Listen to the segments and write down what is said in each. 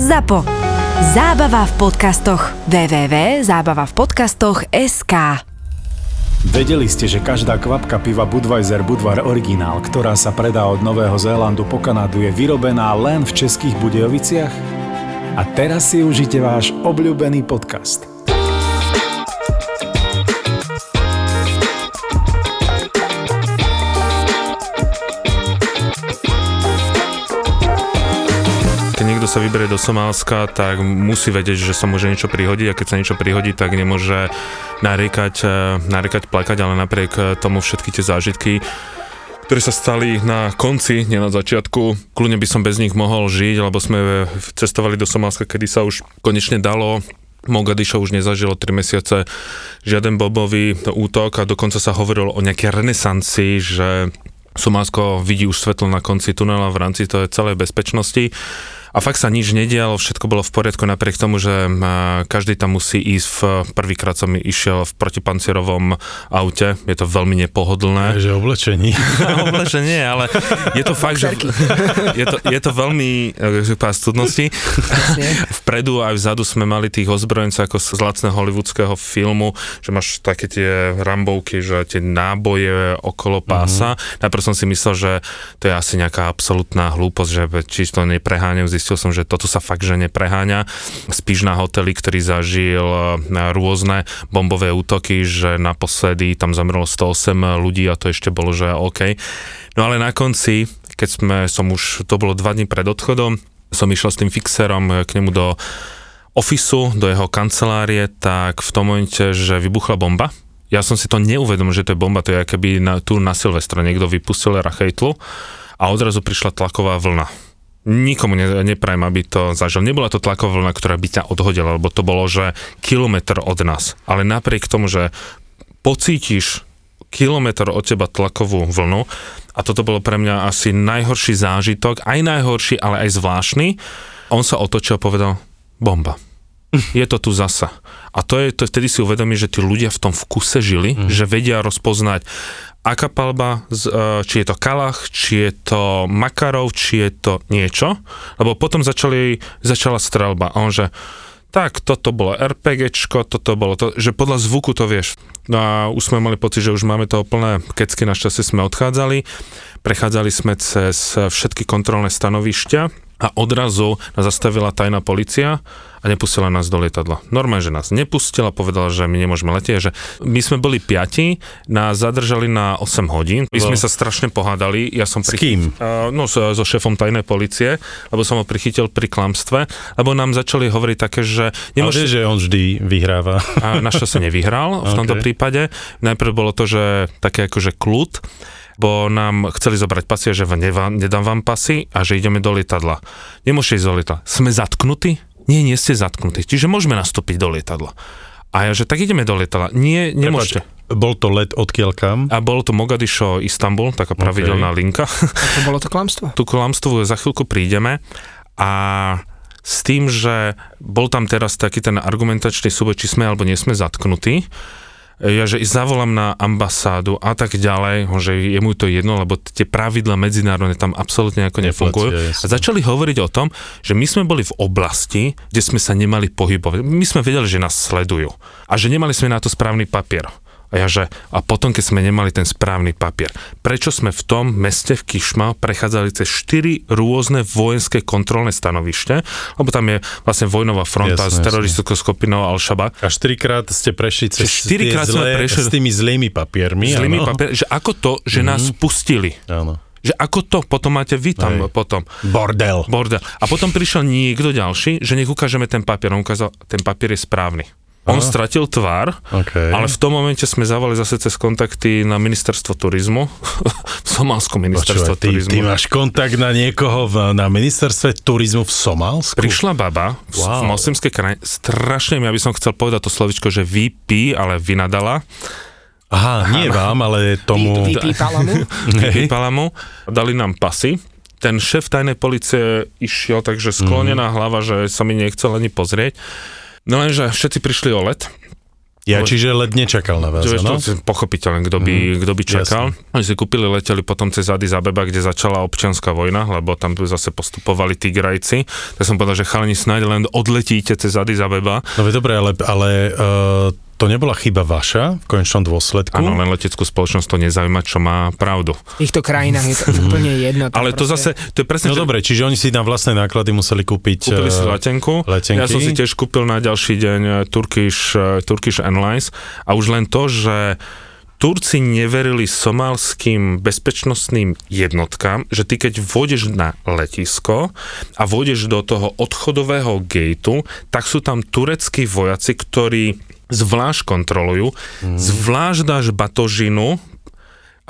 ZAPO. Zábava v podcastoch. www.zábavavpodcastoch.sk Vedeli ste, že každá kvapka piva Budweiser Budvar Originál, ktorá sa predá od Nového Zélandu po Kanadu, je vyrobená len v českých Budejoviciach? A teraz si užite váš obľúbený podcast. Sa vyberie do Somálska, tak musí vedieť, že sa môže niečo prihodiť a keď sa niečo prihodí, tak nemôže nariekať, eh, nariekať plakať, ale napriek eh, tomu všetky tie zážitky, ktoré sa stali na konci, nie na začiatku. Kľudne by som bez nich mohol žiť, lebo sme cestovali do Somálska, kedy sa už konečne dalo. Mogadišo už nezažilo 3 mesiace žiaden bobový útok a dokonca sa hovorilo o nejakej renesancii, že Somálsko vidí už svetlo na konci tunela v rámci tej celej bezpečnosti. A fakt sa nič nedialo, všetko bolo v poriadku napriek tomu, že každý tam musí ísť v, prvýkrát som išiel v protipancierovom aute, je to veľmi nepohodlné. Takže oblečení. oblečenie, ale je to fakt, že je to, je to veľmi e, pár studnosti. Vpredu aj vzadu sme mali tých ozbrojencov ako z lacného hollywoodského filmu, že máš také tie rambovky, že tie náboje okolo pása. Mm-hmm. Najprv som si myslel, že to je asi nejaká absolútna hlúposť, že čisto nepreháňam zistil som, že toto sa fakt že nepreháňa. Spíš na hoteli, ktorý zažil e, rôzne bombové útoky, že naposledy tam zamrlo 108 ľudí a to ešte bolo, že OK. No ale na konci, keď sme, som už, to bolo dva dní pred odchodom, som išiel s tým fixerom k nemu do ofisu, do jeho kancelárie, tak v tom momente, že vybuchla bomba, ja som si to neuvedomil, že to je bomba, to je keby na, tu na Silvestra niekto vypustil rachejtlu a odrazu prišla tlaková vlna nikomu ne, neprajem, aby to zažil. Nebola to tlaková vlna, ktorá by ťa odhodila, lebo to bolo, že kilometr od nás. Ale napriek tomu, že pocítiš kilometr od teba tlakovú vlnu a toto bolo pre mňa asi najhorší zážitok, aj najhorší, ale aj zvláštny. On sa otočil a povedal, bomba. Je to tu zasa. A to je, to vtedy si uvedomí, že tí ľudia v tom vkuse žili, mm. že vedia rozpoznať aká palba, e, či je to Kalach, či je to Makarov, či je to niečo, lebo potom začali, začala strelba a on že tak toto bolo RPGčko, toto bolo to, že podľa zvuku to vieš. No a už sme mali pocit, že už máme toho plné kecky, našťastie sme odchádzali, prechádzali sme cez všetky kontrolné stanovišťa a odrazu nás zastavila tajná policia a nepustila nás do lietadla. Normálne, že nás nepustila, povedala, že my nemôžeme letieť, že my sme boli piati, nás zadržali na 8 hodín, my sme sa strašne pohádali, ja som... S kým? Uh, no, so, so šéfom tajnej policie, lebo som ho prichytil pri klamstve, lebo nám začali hovoriť také, že... Nemôžete... Ale že on vždy vyhráva. A naša sa nevyhral v tomto okay. prípade. Najprv bolo to, že také akože kľud, bo nám chceli zobrať pasie, že nedám vám pasy a že ideme do lietadla. Nemôžete ísť do lietadla. Sme zatknutí? Nie, nie ste zatknutí, čiže môžeme nastúpiť do lietadla. A ja, že tak ideme do lietadla. Nie, nemôžete. Prepač, bol to let odkiaľ kam? A bolo to Mogadišo, Istanbul, taká pravidelná okay. linka. A to bolo to klamstvo? Tu klamstvu za chvíľku prídeme a s tým, že bol tam teraz taký ten argumentačný súboj, či sme alebo nie sme zatknutí, ja že zavolám na ambasádu a tak ďalej, že je mu to jedno, lebo tie pravidla medzinárodné tam absolútne ako nefungujú. A začali hovoriť o tom, že my sme boli v oblasti, kde sme sa nemali pohybovať. My sme vedeli, že nás sledujú a že nemali sme na to správny papier. A ja že, a potom, keď sme nemali ten správny papier, prečo sme v tom meste v Kišma prechádzali cez 4 rôzne vojenské kontrolné stanovište, lebo tam je vlastne vojnová fronta jasne, s teroristickou skupinou Al-Shabaab. A 4 krát ste prešli cez 4 krát zlé, prešli, s tými zlými papiermi. Zlými papier, že ako to, že mm-hmm. nás pustili. Áno. Že ako to potom máte vy tam Aj. potom. Bordel. Bordel. A potom prišiel niekto ďalší, že nech ukážeme ten papier. On ukázal, ten papier je správny. On Aha. stratil tvár, okay. ale v tom momente sme zavali zase cez kontakty na ministerstvo turizmu, v Somálsku ministerstvo Počúva, ty, turizmu. Ty máš kontakt na niekoho v, na ministerstve turizmu v Somálsku? Prišla baba v, wow. v moslimskej krajine, strašne mi, aby som chcel povedať to slovičko, že vypí, ale vynadala. Aha, nie vám, ale tomu... Vypípala mu? Vypípala mu. Dali nám pasy, ten šéf tajnej policie išiel, takže sklonená mm. hlava, že sa mi nechcel ani pozrieť. No lenže všetci prišli o let. Ja, čiže led nečakal na vás, vieš, no? pochopiteľné, kto by, mm, kto by čakal. Oni si kúpili, leteli potom cez Addis Abeba, kde začala občianská vojna, lebo tam tu zase postupovali Tigrajci. Tak som povedal, že chalani snáď len odletíte cez Addis Abeba. No dobre, ale, ale uh, to nebola chyba vaša v konečnom dôsledku. Áno, len leteckú spoločnosť to nezaujíma, čo má pravdu. V týchto krajinách je to úplne jedno. Ale to zase, to je presne, No že dobre, čiže oni si na vlastné náklady museli kúpiť... kúpili si eh, letenku. letenky. Ja som si tiež kúpil na ďalší deň eh, Turkish, eh, Turkish Airlines a už len to, že Turci neverili somálským bezpečnostným jednotkám, že ty keď vôjdeš na letisko a vôjdeš do toho odchodového gateu, tak sú tam tureckí vojaci, ktorí zvlášť kontrolujú, mm. zvlášť dáš batožinu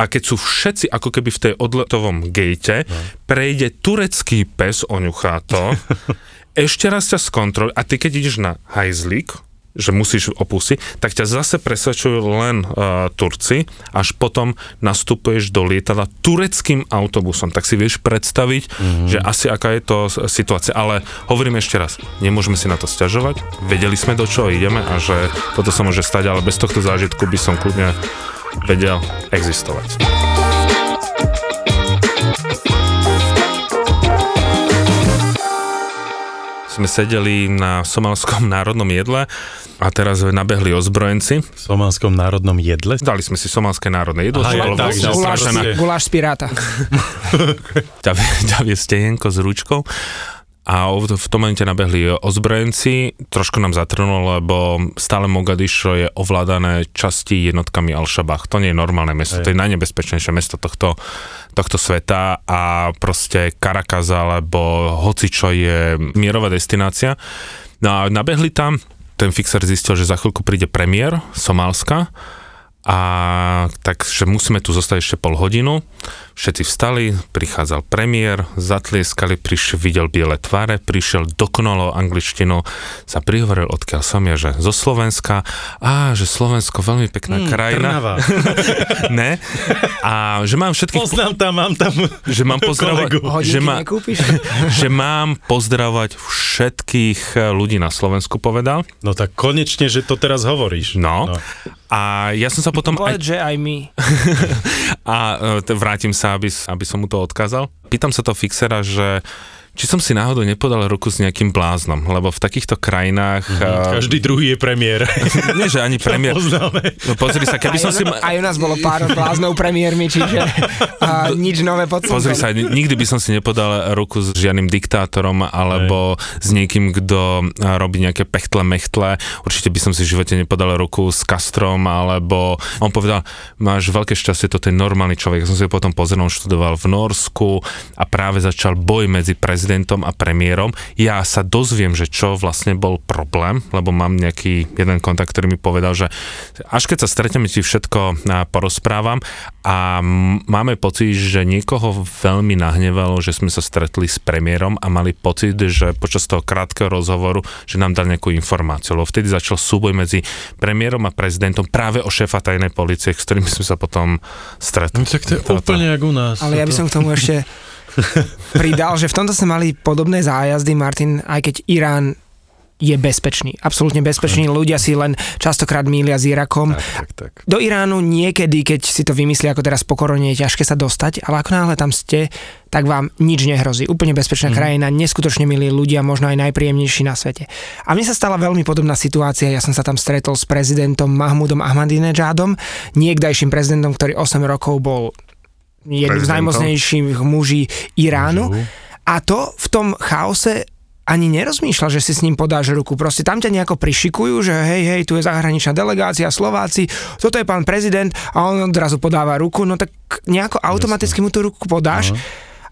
a keď sú všetci ako keby v tej odletovom gate, no. prejde turecký pes, oňuchá to, ešte raz ťa skontroluje a ty keď ideš na hajzlík, že musíš opustiť, tak ťa zase presvedčujú len uh, Turci, až potom nastupuješ do lietadla tureckým autobusom. Tak si vieš predstaviť, mm-hmm. že asi aká je to situácia. Ale hovorím ešte raz, nemôžeme si na to stiažovať, vedeli sme do čoho ideme a že toto sa môže stať, ale bez tohto zážitku by som kľudne vedel existovať. sme sedeli na somalskom národnom jedle a teraz nabehli ozbrojenci. V somalskom národnom jedle? Dali sme si somalské národné jedlo. Aha, čo ja, bolo tak, Guláš, guláš z piráta. ďavie stejenko s ručkou a v tom momente nabehli ozbrojenci, trošku nám zatrnulo, lebo stále Mogadišo je ovládané časti jednotkami Al-Shabaah. To nie je normálne mesto, to je najnebezpečnejšie mesto tohto, tohto sveta a proste Caracas alebo hocičo je mierová destinácia. No a nabehli tam, ten fixer zistil, že za chvíľku príde premiér Somálska a takže musíme tu zostať ešte pol hodinu. Všetci vstali, prichádzal premiér, zatlieskali, prišiel, videl biele tváre, prišiel dokonalo angličtinu, sa prihovoril, odkiaľ som ja, že zo Slovenska, a že Slovensko veľmi pekná Mm, krajina. Ne? A že mám všetkých, Poznám tam, mám tam že mám pozdravovať, kolegu. že, nekúpiš? že mám pozdravovať všetkých eh, ľudí na Slovensku, povedal. No tak konečne, že to teraz hovoríš. No. A ja som sa potom aj Povedz, že aj my. a e, vrátim sa, aby, aby som mu to odkázal. Pýtam sa toho fixera, že či som si náhodou nepodal ruku s nejakým bláznom, lebo v takýchto krajinách... Mm, Každý druhý je premiér. nie, že ani premiér... No pozri sa, keby Aj, som si... aj u nás bolo pár bláznov premiérmi, čiže a, nič nové pod slnkom. Pozri sa, ni- nikdy by som si nepodal ruku s žiadnym diktátorom alebo s niekým, kto robí nejaké pechtle mechtle. Určite by som si v živote nepodal ruku s Castrom, alebo on povedal, máš veľké šťastie, toto je normálny človek. Ja som si ho potom pozrel, študoval v Norsku a práve začal boj medzi prezidentom a premiérom. Ja sa dozviem, že čo vlastne bol problém, lebo mám nejaký jeden kontakt, ktorý mi povedal, že až keď sa stretneme, ti všetko porozprávam a máme pocit, že niekoho veľmi nahnevalo, že sme sa stretli s premiérom a mali pocit, že počas toho krátkeho rozhovoru, že nám dal nejakú informáciu, lebo vtedy začal súboj medzi premiérom a prezidentom práve o šéfa tajnej policie, s ktorými sme sa potom stretli. No, tak to je úplne jak u nás. Ale ja by som k tomu ešte pridal, že v tomto sme mali podobné zájazdy, Martin, aj keď Irán je bezpečný, absolútne bezpečný, ľudia si len častokrát mília s Irakom. Tak, tak, tak. Do Iránu niekedy, keď si to vymyslí ako teraz po korone, je ťažké sa dostať, ale ako náhle tam ste, tak vám nič nehrozí. Úplne bezpečná mm. krajina, neskutočne milí ľudia, možno aj najpríjemnejší na svete. A mne sa stala veľmi podobná situácia, ja som sa tam stretol s prezidentom Mahmudom Ahmadinejadom, niekdajším prezidentom, ktorý 8 rokov bol jedným z najmocnejších muží Iránu. A to v tom chaose ani nerozmýšľa, že si s ním podáš ruku. Proste tam ťa nejako prišikujú, že hej, hej, tu je zahraničná delegácia, Slováci, toto je pán prezident a on odrazu podáva ruku, no tak nejako automaticky mu tú ruku podáš.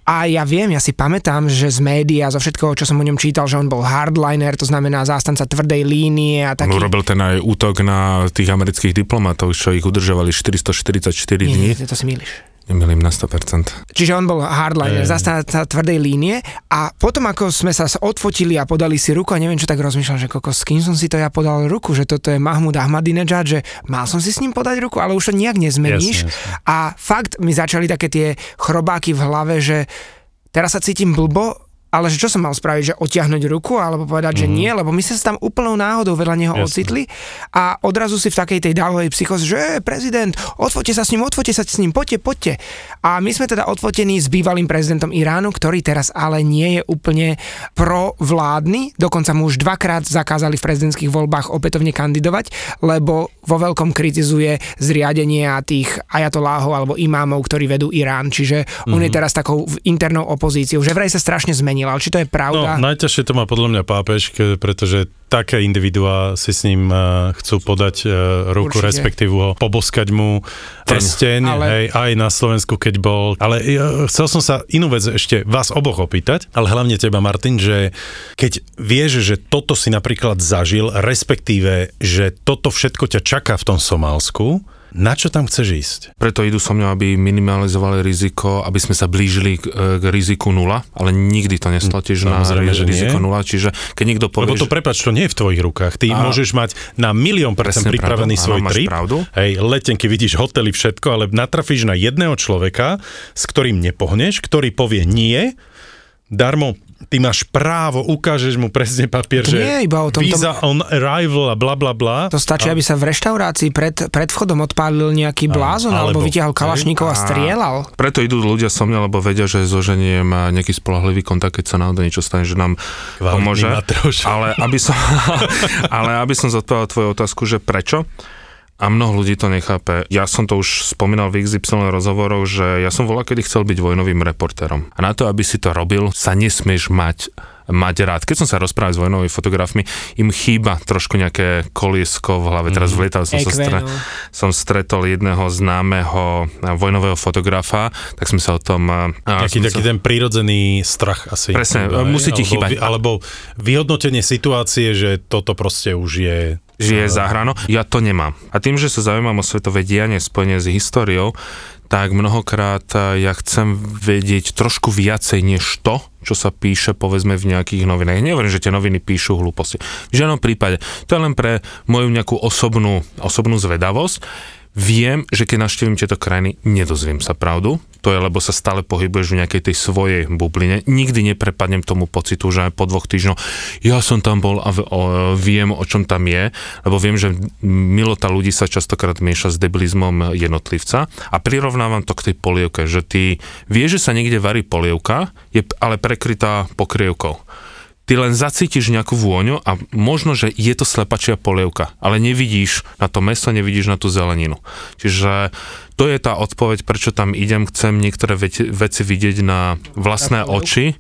A ja viem, ja si pamätám, že z médií a zo všetkého, čo som o ňom čítal, že on bol hardliner, to znamená zástanca tvrdej línie a On taký... urobil ten aj útok na tých amerických diplomatov, čo ich udržovali 444 Nie, dní. nie, to si milíš. Nemýlim na 100%. Čiže on bol hardliner, Ej. zastanca tvrdej línie a potom ako sme sa odfotili a podali si ruku a neviem čo tak rozmýšľam, že koko, s kým som si to ja podal ruku, že toto je Mahmud Ahmadinejad, že mal som si s ním podať ruku, ale už to nejak nezmeníš. Jasne, jasne. A fakt mi začali také tie chrobáky v hlave, že teraz sa cítim blbo, ale že čo som mal spraviť, že otiahnuť ruku alebo povedať, mm-hmm. že nie, lebo my sme sa tam úplnou náhodou vedľa neho Jasne. ocitli a odrazu si v takej tej dávovej psychoze, že e, prezident, odfote sa s ním, odfote sa s ním, poďte, poďte. A my sme teda odfotení s bývalým prezidentom Iránu, ktorý teraz ale nie je úplne provládny, dokonca mu už dvakrát zakázali v prezidentských voľbách opätovne kandidovať, lebo vo veľkom kritizuje zriadenie tých ajatoláhov alebo imámov, ktorí vedú Irán, čiže mm-hmm. on je mhm. teraz takou internou opozíciou, že vraj sa strašne zmenil zmenil, ale či to je pravda? No, najťažšie to má podľa mňa pápež, pretože také individuá si s ním uh, chcú podať uh, ruku, Určite. respektívu ho poboskať mu prsteň, ale... hej, aj na Slovensku, keď bol. Ale uh, chcel som sa inú vec ešte vás oboch opýtať, ale hlavne teba, Martin, že keď vieš, že toto si napríklad zažil, respektíve, že toto všetko ťa čaká v tom Somálsku, na čo tam chceš ísť? Preto idú so mňou, aby minimalizovali riziko, aby sme sa blížili k, e, k riziku nula, ale nikdy to nestalo tiež na že riziko nie. nula, čiže keď niekto povie... Lebo to prepač, to nie je v tvojich rukách. Ty a... môžeš mať na milión percent pripravený pravdu. svoj Áno, trip. Pravdu. Hej, letenky vidíš hotely, všetko, ale natrafíš na jedného človeka, s ktorým nepohneš, ktorý povie nie, darmo ty máš právo, ukážeš mu presne papier, to že nie je iba o tom, visa on arrival a bla bla bla. To stačí, a... aby sa v reštaurácii pred, pred vchodom odpálil nejaký blázon a, alebo, alebo vytiahol kalašníkov a strieľal. Preto idú ľudia so mňa, lebo vedia, že zoženiem nejaký spolahlivý kontakt, keď sa náhodou niečo stane, že nám Kvalitný pomôže. Ale aby som, ale aby som zodpovedal tvoju otázku, že prečo? A mnoho ľudí to nechápe. Ja som to už spomínal v XY rozhovoroch, že ja som volal, kedy chcel byť vojnovým reportérom. A na to, aby si to robil, sa nesmieš mať mať rád. Keď som sa rozprával s vojnovými fotografmi, im chýba trošku nejaké koliesko v hlave. Teraz v som, sa stre, som stretol jedného známeho vojnového fotografa, tak sme sa o tom... Taký, taký sa... ten prírodzený strach asi. Presne, musí ti chýbať. Alebo vyhodnotenie situácie, že toto proste už je žije za hrano. Ja to nemám. A tým, že sa zaujímam o svetové dianie spojené s históriou, tak mnohokrát eh, ja chcem vedieť trošku viacej než to, čo sa píše povedzme v nejakých novinách. Nehovorím, že tie noviny píšu hlúposti. V žiadnom prípade. To je len pre moju nejakú osobnú, osobnú zvedavosť. Viem, že keď navštívim tieto krajiny, nedozviem sa pravdu. To je, lebo sa stále pohybuješ v nejakej tej svojej bubline. Nikdy neprepadnem tomu pocitu, že aj po dvoch týždňoch ja som tam bol a viem, o čom tam je, lebo viem, že milota ľudí sa častokrát mieša s debilizmom jednotlivca a prirovnávam to k tej polievke, že ty vieš, že sa niekde varí polievka, je ale prekrytá pokrievkou ty len zacítiš nejakú vôňu a možno, že je to slepačia polievka, ale nevidíš na to meso, nevidíš na tú zeleninu. Čiže to je tá odpoveď, prečo tam idem, chcem niektoré veci, veci vidieť na vlastné oči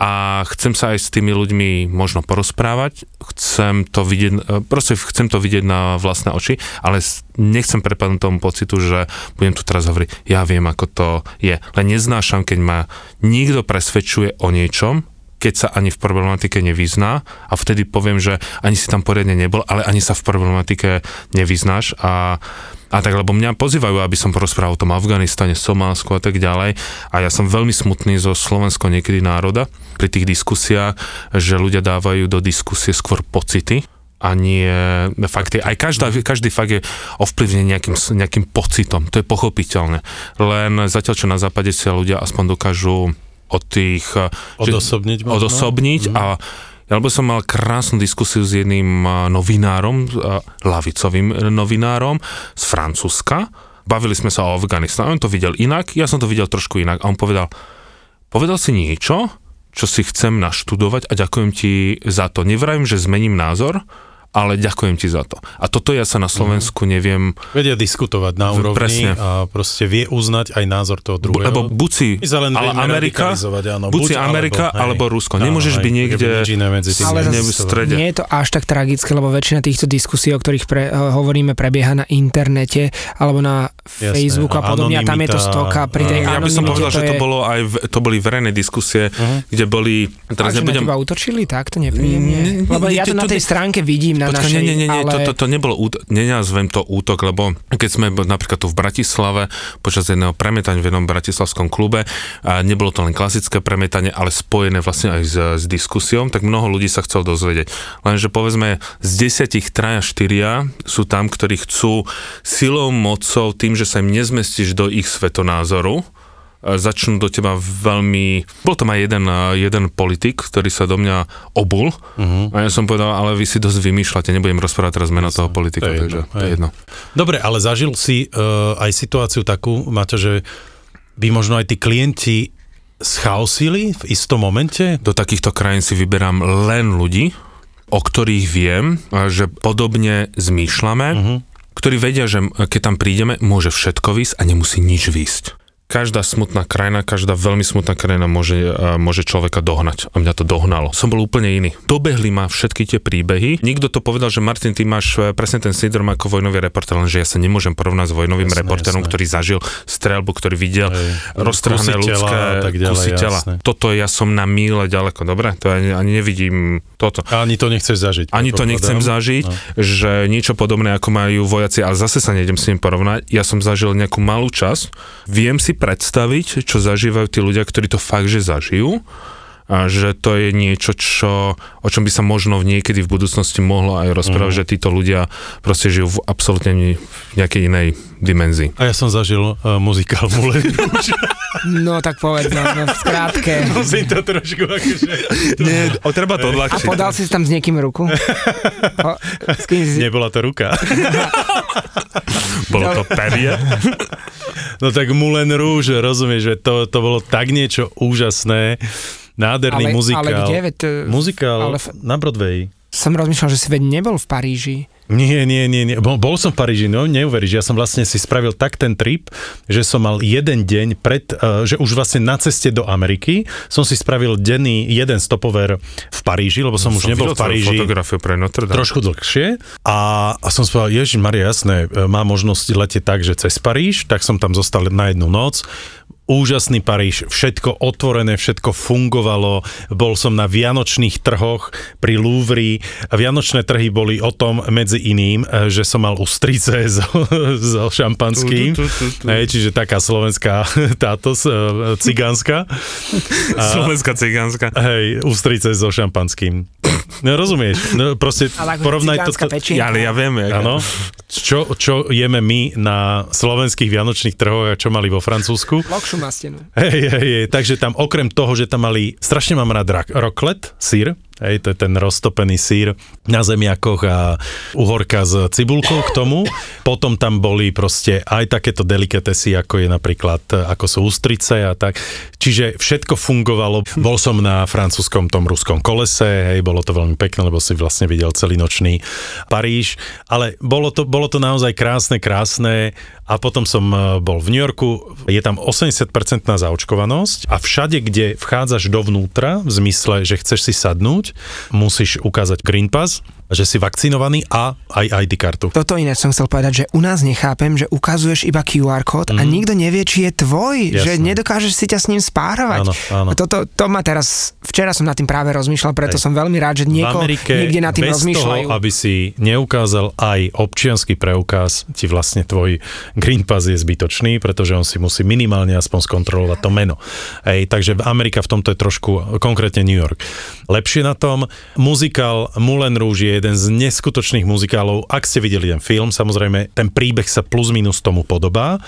a chcem sa aj s tými ľuďmi možno porozprávať, chcem to vidieť, e, proste chcem to vidieť na vlastné oči, ale nechcem prepadnúť tomu pocitu, že budem tu teraz hovoriť, ja viem, ako to je. Len neznášam, keď ma niekto presvedčuje o niečom, keď sa ani v problematike nevyzná a vtedy poviem, že ani si tam poriadne nebol, ale ani sa v problematike nevyznáš a a tak, lebo mňa pozývajú, aby som porozprával o tom Afganistane, Somálsku a tak ďalej. A ja som veľmi smutný zo Slovensko niekedy národa pri tých diskusiách, že ľudia dávajú do diskusie skôr pocity, a nie fakty. Aj každá, každý fakt je ovplyvnený nejakým, nejakým pocitom, to je pochopiteľné. Len zatiaľ, čo na západe sa ľudia aspoň dokážu od tých... Eh, odosobniť možno? Odosobniť mm. a ja lebo som mal krásnu diskusiu s jedným eh, novinárom, eh, lavicovým novinárom z Francúzska. Bavili sme sa o Afganistane. On to videl inak, ja som to videl trošku inak. A on povedal, povedal si niečo, čo si chcem naštudovať a ďakujem ti za to. Nevrajím, že zmením názor, ale ďakujem ti za to. A toto ja sa na Slovensku mm. neviem... Vedia diskutovať na úrovni presne. a proste vie uznať aj názor toho druhého. Lebo buď si, ale Amerika, áno, buď, buď si Amerika, alebo, alebo Rusko. Áno, Nemôžeš byť niekde medzi tým ale v strede. Nie je to až tak tragické, lebo väčšina týchto diskusí, o ktorých pre, hovoríme, prebieha na internete alebo na Jasné, Facebook a podobne. A tam je to stoka. Pri tej ja by som povedal, že to, bolo aj, to boli verejné diskusie, uh-huh. kde boli... Teraz a nebudem... na teba utočili takto nepríjemne? Lebo ja to na tej stránke vidím na Počka, našej, nie, nie, nie, ale... to, to, to nebolo útok, nenazvem to útok, lebo keď sme napríklad tu v Bratislave počas jedného premietania v jednom bratislavskom klube, a nebolo to len klasické premietanie, ale spojené vlastne aj s, s diskusiou, tak mnoho ľudí sa chcel dozvedieť. Lenže povedzme, z desiatich traja štyria sú tam, ktorí chcú silou, mocou, tým, že sa im nezmestíš do ich svetonázoru, začnú do teba veľmi... Bol tam aj jeden, jeden politik, ktorý sa do mňa obul uh-huh. a ja som povedal, ale vy si dosť vymýšľate, nebudem rozprávať teraz meno toho politika, to je takže jedno, to je jedno. Dobre, ale zažil si uh, aj situáciu takú, Maťo, že by možno aj tí klienti schaosili v istom momente? Do takýchto krajín si vyberám len ľudí, o ktorých viem, že podobne zmýšľame, uh-huh. ktorí vedia, že keď tam prídeme, môže všetko výsť a nemusí nič výsť každá smutná krajina, každá veľmi smutná krajina môže, môže človeka dohnať. A mňa to dohnalo. Som bol úplne iný. Dobehli ma všetky tie príbehy. Nikto to povedal, že Martin, ty máš e, presne ten syndrom ako vojnový reporter, lenže ja sa nemôžem porovnať s vojnovým jasne, reportérom, jasne. ktorý zažil strelbu, ktorý videl roztrhané ľudské tak ďalej, kusy tela. Toto ja som na míle ďaleko, dobre? To ani, ani nevidím toto. A ani to nechceš zažiť. Ani to nechcem zažiť, no. že niečo podobné ako majú vojaci, ale zase sa nejdem s ním porovnať. Ja som zažil nejakú malú časť. Viem si predstaviť, čo zažívajú tí ľudia, ktorí to fakt, že zažijú a že to je niečo, čo, o čom by sa možno v niekedy v budúcnosti mohlo aj rozprávať, mm. že títo ľudia proste žijú v absolútne nejakej inej dimenzii. A ja som zažil uh, muzikál Mulen No tak povedz, no, no v skrátke. Musím to trošku akože... Nie, o, treba to odľahčiť. A podal si tam s niekým ruku? O, s kým si... Nebola to ruka. Bolo to perie? No tak Moulin Rouge, rozumieš, že to, to bolo tak niečo úžasné, nádherný ale, muzikál. Ale kde? Veď, muzikál ale f- na Broadway. Som rozmýšľal, že si veď nebol v Paríži. Nie, nie, nie, nie. Bol, som v Paríži, no neuveríš, ja som vlastne si spravil tak ten trip, že som mal jeden deň pred, uh, že už vlastne na ceste do Ameriky som si spravil denný jeden stopover v Paríži, lebo som no, už som nebol v Paríži. fotografiu pre Notre Dame. Trošku dlhšie. A, a som si povedal, Ježiš Maria, jasné, e, má možnosť letieť tak, že cez Paríž, tak som tam zostal na jednu noc úžasný Paríž, všetko otvorené, všetko fungovalo, bol som na vianočných trhoch pri Louvre. Vianočné trhy boli o tom medzi iným, e, že som mal ústrice so, so šampanským, tu, tu, tu, tu. Hej, čiže taká slovenská táto e, cigánska. Slovenská cigánska. Hej, ústrice so šampanským. No rozumieš, no, proste porovnaj to. Ja, ale ja viem. Áno, čo, čo jeme my na slovenských vianočných trhoch a čo mali vo Francúzsku. Lokšu mastenu. Hej, hej, hej, takže tam okrem toho, že tam mali, strašne mám rád roklet, sír, Hej, to je ten roztopený sír na zemiakoch a uhorka s cibulkou k tomu. Potom tam boli proste aj takéto delikatesy, ako je napríklad, ako sú ústrice a tak. Čiže všetko fungovalo. Bol som na francúzskom tom ruskom kolese, hej, bolo to veľmi pekné, lebo si vlastne videl celý nočný Paríž, ale bolo to, bolo to naozaj krásne, krásne a potom som e, bol v New Yorku, je tam 80% zaočkovanosť a všade, kde vchádzaš dovnútra, v zmysle, že chceš si sadnúť, musíš ukázať Green Pass, že si vakcinovaný a aj ID kartu. Toto iné som chcel povedať, že u nás nechápem, že ukazuješ iba QR kód mm. a mhm. nikto nevie, či je tvoj, Jasne. že nedokážeš si ťa s ním spárovať. Áno, áno. Toto to ma teraz, včera som nad tým práve rozmýšľal, preto Hej. som veľmi rád, že nieko, niekde nad tým bez rozmýšľajú. Toho, aby si neukázal aj občiansky preukaz, ti vlastne tvoj Green Pass je zbytočný, pretože on si musí minimálne aspoň skontrolovať to meno. Hej, takže Amerika v tomto je trošku, konkrétne New York. Lepšie na tom, muzikál Moulin Rouge je jeden z neskutočných muzikálov. Ak ste videli ten film, samozrejme, ten príbeh sa plus minus tomu podobá,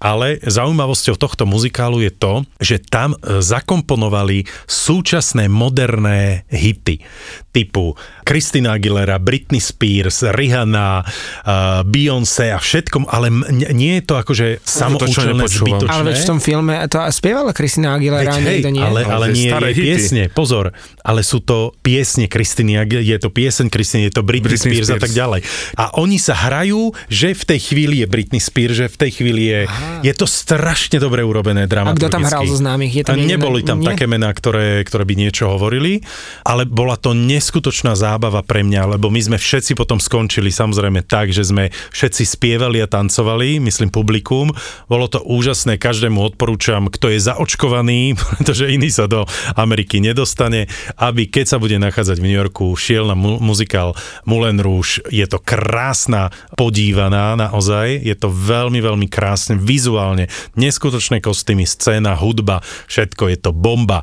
ale zaujímavosťou tohto muzikálu je to, že tam e, zakomponovali súčasné moderné hity typu Christina Aguilera, Britney Spears, Rihanna, uh, Beyoncé a všetkom, ale nie je to akože samoučelné, zbytočné. Ale veď v tom filme to spievala Christina Aguilera, veď, hej, nie. Ale, ale, ale nie je piesne, pozor, ale sú to piesne Christiny je to pieseň Christiny, je to Britney, Britney Spears, Spears a tak ďalej. A oni sa hrajú, že v tej chvíli je Britney Spears, že v tej chvíli je, je to strašne dobre urobené dramaturgicky. A kto tam hral zo známych? Je tam Neboli tam nie? také mená, ktoré, ktoré by niečo hovorili, ale bola to nes neskutočná zábava pre mňa, lebo my sme všetci potom skončili samozrejme tak, že sme všetci spievali a tancovali, myslím publikum. Bolo to úžasné, každému odporúčam, kto je zaočkovaný, pretože iný sa do Ameriky nedostane, aby keď sa bude nachádzať v New Yorku, šiel na mu- muzikál Moulin Rouge. Je to krásna podívaná naozaj, je to veľmi, veľmi krásne, vizuálne, neskutočné kostýmy, scéna, hudba, všetko je to bomba.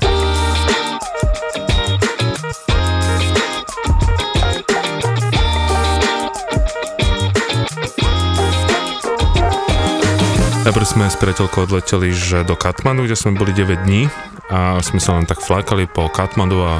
Najprv sme s priateľkou odleteli že do Katmandu, kde sme boli 9 dní a sme sa len tak flákali po Katmandu a, a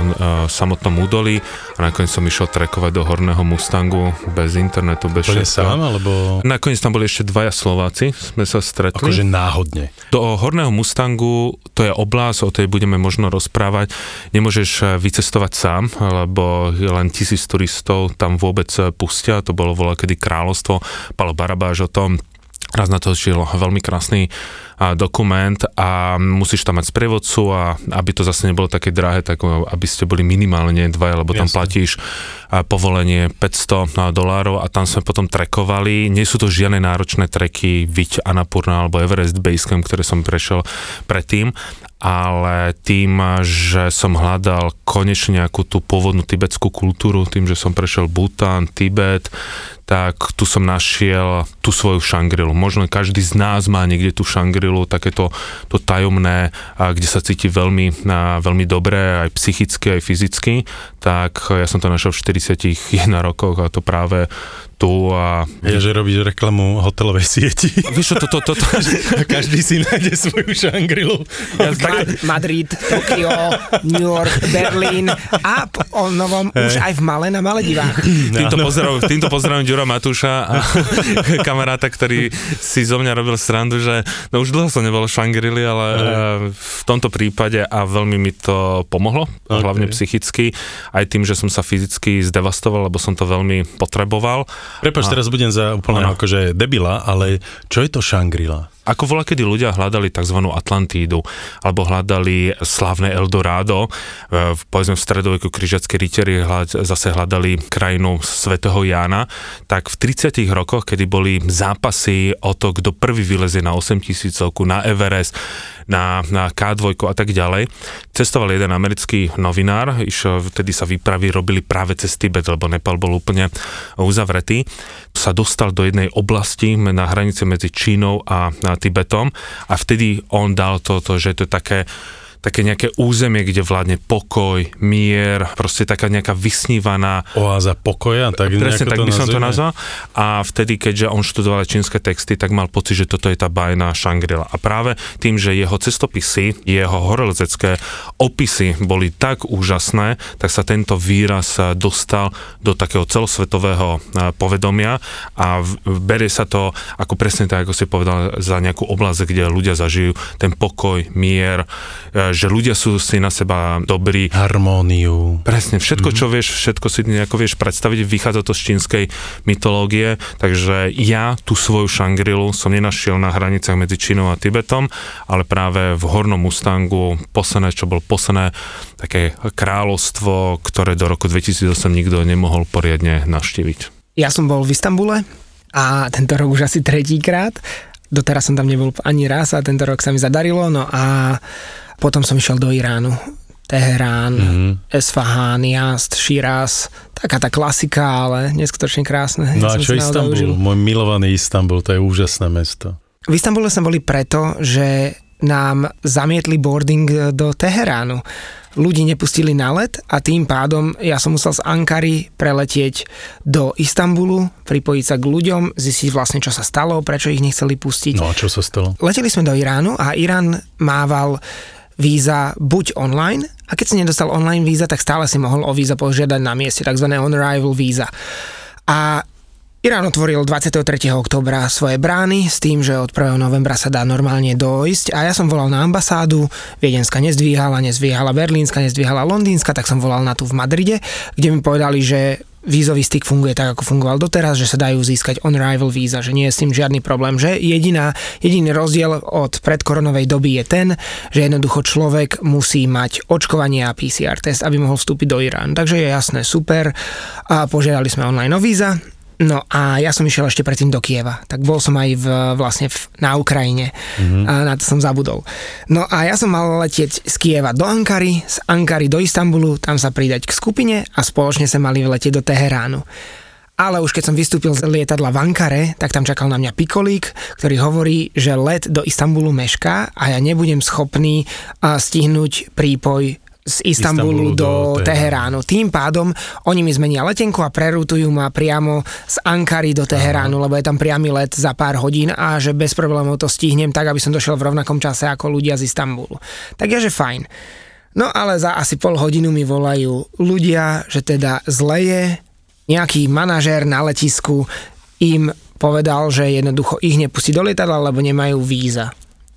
samotnom údolí a nakoniec som išiel trekovať do Horného Mustangu bez internetu, bez všetko. sám, alebo... Nakoniec tam boli ešte dvaja Slováci, sme sa stretli. Akože náhodne. Do Horného Mustangu, to je oblasť, o tej budeme možno rozprávať, nemôžeš eh, vycestovať sám, lebo len tisíc turistov tam vôbec eh, pustia, to bolo voľa kedy kráľovstvo, Palo Barabáš o tom raz natočil veľmi krásny dokument a musíš tam mať sprievodcu a aby to zase nebolo také drahé, tak aby ste boli minimálne dvaja, lebo tam Jasne. platíš povolenie 500 dolárov a tam sme potom trekovali. Nie sú to žiadne náročné treky, Viť Annapurna alebo Everest Basecamp, ktoré som prešiel predtým, ale tým, že som hľadal konečne nejakú tú pôvodnú tibetskú kultúru, tým, že som prešiel Bhutan, Tibet, tak tu som našiel tú svoju šangrilu. Možno každý z nás má niekde tú šangrilu, takéto to tajomné, kde sa cíti veľmi, veľmi dobre, aj psychicky, aj fyzicky, tak ja som to našiel v 41 rokoch a to práve tu a... Ja, že robíš reklamu hotelovej sieti. Víš to, to, to, to... A každý si nájde svoju šangrilu. Ja, tak... Madrid, Tokio, New York, Berlín a o novom hey. už aj v Male na Maledivách. Týmto, pozdravujem, týmto pozdravujem Ďura Matúša a kamaráta, ktorý si zo mňa robil srandu, že no už dlho som nebol v Šangri-Li, ale hey. v tomto prípade a veľmi mi to pomohlo, okay. hlavne psychicky, aj tým, že som sa fyzicky zdevastoval, lebo som to veľmi potreboval. Prepač, teraz budem za úplne akože debila, ale čo je to Shangri-La? Ako voľa, kedy ľudia hľadali tzv. Atlantídu, alebo hľadali slávne Eldorado, e, v, povedzme v stredoveku križiacké rytieri hľad, zase hľadali krajinu svätého Jána, tak v 30 rokoch, kedy boli zápasy o to, kto prvý vylezie na 8000 na Everest, na, na K2 a tak ďalej, cestoval jeden americký novinár, išiel, vtedy sa výpravy robili práve cez Tibet, lebo Nepal bol úplne uzavretý, sa dostal do jednej oblasti na hranice medzi Čínou a Tibetom a vtedy on dal toto, že to je také také nejaké územie, kde vládne pokoj, mier, proste taká nejaká vysnívaná... Oáza pokoja, tak Presne, tak by som to nazval. A vtedy, keďže on študoval čínske texty, tak mal pocit, že toto je tá bajná Šangrila. A práve tým, že jeho cestopisy, jeho horolezecké opisy boli tak úžasné, tak sa tento výraz dostal do takého celosvetového povedomia a berie sa to ako presne tak, ako si povedal, za nejakú oblasť, kde ľudia zažijú ten pokoj, mier, že ľudia sú si na seba dobrí. Harmóniu. Presne, všetko, mm-hmm. čo vieš, všetko si nejako vieš predstaviť, vychádza to z čínskej mytológie, takže ja tú svoju šangrilu som nenašiel na hraniciach medzi Čínou a Tibetom, ale práve v Hornom Mustangu, posledné, čo bol posledné také kráľovstvo, ktoré do roku 2008 nikto nemohol poriadne navštíviť. Ja som bol v Istambule a tento rok už asi tretíkrát. Doteraz som tam nebol ani raz a tento rok sa mi zadarilo. No a potom som išiel do Iránu. Teherán, mm-hmm. Esfahán, Jast, Shiraz, taká tá klasika, ale neskutočne krásne. No a čo Istanbul? Môj milovaný Istanbul, to je úžasné mesto. V Istanbule sme boli preto, že nám zamietli boarding do Teheránu. Ľudí nepustili na let a tým pádom ja som musel z Ankary preletieť do Istanbulu, pripojiť sa k ľuďom, zistiť vlastne, čo sa stalo, prečo ich nechceli pustiť. No a čo sa stalo? Leteli sme do Iránu a Irán mával víza buď online, a keď si nedostal online víza, tak stále si mohol o víza požiadať na mieste, tzv. on-arrival víza. A Irán otvoril 23. oktobra svoje brány s tým, že od 1. novembra sa dá normálne dojsť a ja som volal na ambasádu, Viedenska nezdvíhala, nezdvíhala Berlínska, nezdvíhala Londýnska, tak som volal na tu v Madride, kde mi povedali, že vízový styk funguje tak, ako fungoval doteraz, že sa dajú získať on-arrival víza, že nie je s tým žiadny problém, že jediná, jediný rozdiel od predkoronovej doby je ten, že jednoducho človek musí mať očkovanie a PCR test, aby mohol vstúpiť do Iránu. Takže je jasné, super. A požiadali sme online o víza, No a ja som išiel ešte predtým do Kieva, tak bol som aj v, vlastne v, na Ukrajine mm-hmm. a na to som zabudol. No a ja som mal letieť z Kieva do Ankary, z Ankary do Istanbulu, tam sa pridať k skupine a spoločne sa mali letieť do Teheránu. Ale už keď som vystúpil z lietadla v Ankare, tak tam čakal na mňa pikolík, ktorý hovorí, že let do Istanbulu mešká a ja nebudem schopný stihnúť prípoj z Istanbulu, do, do Teheránu. Tým pádom oni mi zmenia letenku a prerútujú ma priamo z Ankary do Teheránu, Aha. lebo je tam priamy let za pár hodín a že bez problémov to stihnem tak, aby som došiel v rovnakom čase ako ľudia z Istanbulu. Tak je, že fajn. No ale za asi pol hodinu mi volajú ľudia, že teda zle je, nejaký manažér na letisku im povedal, že jednoducho ich nepustí do lietadla, lebo nemajú víza.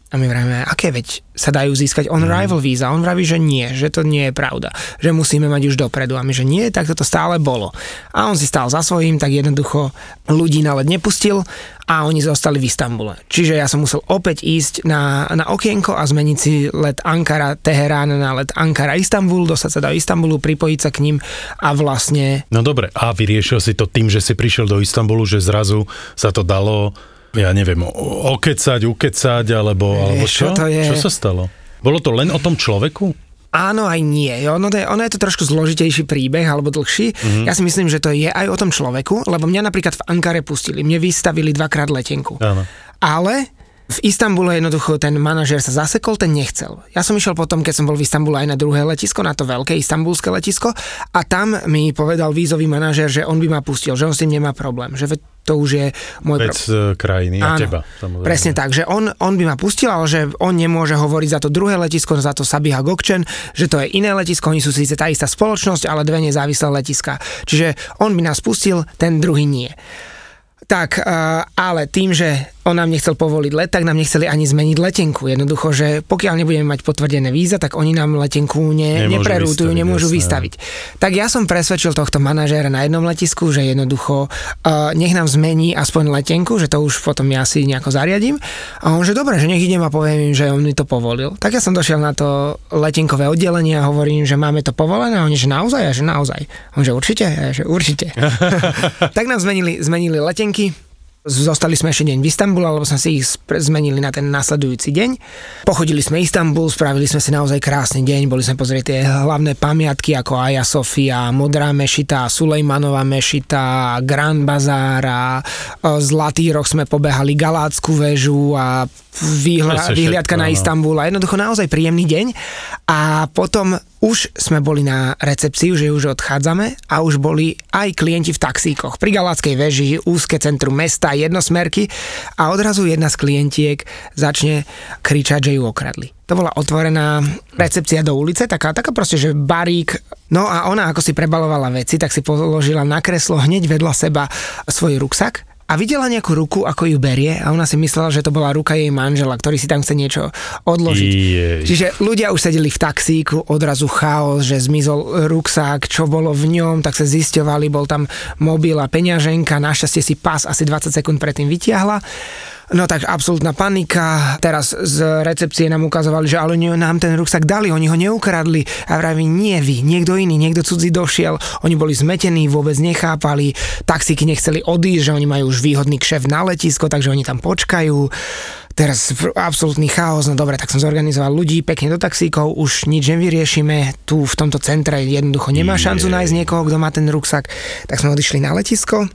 A my vravíme, aké veď sa dajú získať on-arrival mm. víza. On vraví, že nie, že to nie je pravda, že musíme mať už dopredu. A my, že nie, tak toto stále bolo. A on si stál za svojím, tak jednoducho ľudí na led nepustil a oni zostali v Istambule. Čiže ja som musel opäť ísť na, na okienko a zmeniť si let Ankara Teherán na let Ankara Istanbul, dostať sa do Istanbulu, pripojiť sa k ním a vlastne... No dobre, a vyriešil si to tým, že si prišiel do Istanbulu, že zrazu sa to dalo ja neviem, okecať, ukecať, alebo, alebo čo? To je... Čo sa stalo? Bolo to len o tom človeku? Áno, aj nie. Ono, je, ono je to trošku zložitejší príbeh, alebo dlhší. Mm-hmm. Ja si myslím, že to je aj o tom človeku, lebo mňa napríklad v Ankare pustili. Mne vystavili dvakrát letenku. Áno. Ale v Istambule jednoducho ten manažer sa zasekol, ten nechcel. Ja som išiel potom, keď som bol v Istambule aj na druhé letisko, na to veľké istambulské letisko a tam mi povedal vízový manažer, že on by ma pustil, že on s tým nemá problém, že to už je môj Vec pro... E, krajiny a teba. Samozrejme. Presne tak, že on, on by ma pustil, ale že on nemôže hovoriť za to druhé letisko, za to Sabiha Gokčen, že to je iné letisko, oni sú síce tá istá spoločnosť, ale dve nezávislé letiska. Čiže on by nás pustil, ten druhý nie. Tak, uh, ale tým, že on nám nechcel povoliť let, tak nám nechceli ani zmeniť letenku. Jednoducho, že pokiaľ nebudeme mať potvrdené víza, tak oni nám letenku ne, neprerútujú, nemôžu jasné. vystaviť. Tak ja som presvedčil tohto manažéra na jednom letisku, že jednoducho uh, nech nám zmení aspoň letenku, že to už potom ja si nejako zariadím. A on, že dobre, že nech idem a poviem im, že on mi to povolil. Tak ja som došiel na to letenkové oddelenie a hovorím, že máme to povolené. A oni, že naozaj, a že naozaj. On, že určite, a že určite. tak nám zmenili, zmenili letenky Zostali sme ešte deň v Istambule, lebo sme si ich zmenili na ten nasledujúci deň. Pochodili sme Istanbul, spravili sme si naozaj krásny deň, boli sme pozrieť tie hlavné pamiatky ako Aja Sofia, Modrá mešita, Sulejmanová mešita, Grand Bazár a Zlatý rok sme pobehali Galácku väžu a výhľa, výhľadka na Istanbul a jednoducho naozaj príjemný deň. A potom už sme boli na recepcii, že už odchádzame a už boli aj klienti v taxíkoch. Pri Galáckej veži, úzke centrum mesta, jednosmerky a odrazu jedna z klientiek začne kričať, že ju okradli. To bola otvorená recepcia do ulice, taká, taká proste, že barík. No a ona, ako si prebalovala veci, tak si položila na kreslo hneď vedľa seba svoj ruksak a videla nejakú ruku, ako ju berie a ona si myslela, že to bola ruka jej manžela, ktorý si tam chce niečo odložiť. Jej. Čiže ľudia už sedeli v taxíku, odrazu chaos, že zmizol ruksák, čo bolo v ňom, tak sa zisťovali, bol tam mobil a peňaženka, našťastie si pás asi 20 sekúnd predtým vytiahla. No tak absolútna panika. Teraz z recepcie nám ukazovali, že ale oni nám ten ruksak dali, oni ho neukradli. A vraví, nie vy, niekto iný, niekto cudzí došiel. Oni boli zmetení, vôbec nechápali. Taxíky nechceli odísť, že oni majú už výhodný kšef na letisko, takže oni tam počkajú teraz absolútny chaos, no dobre, tak som zorganizoval ľudí pekne do taxíkov, už nič nevyriešime, tu v tomto centre jednoducho nemá šancu nájsť niekoho, kto má ten ruksak, tak sme odišli na letisko,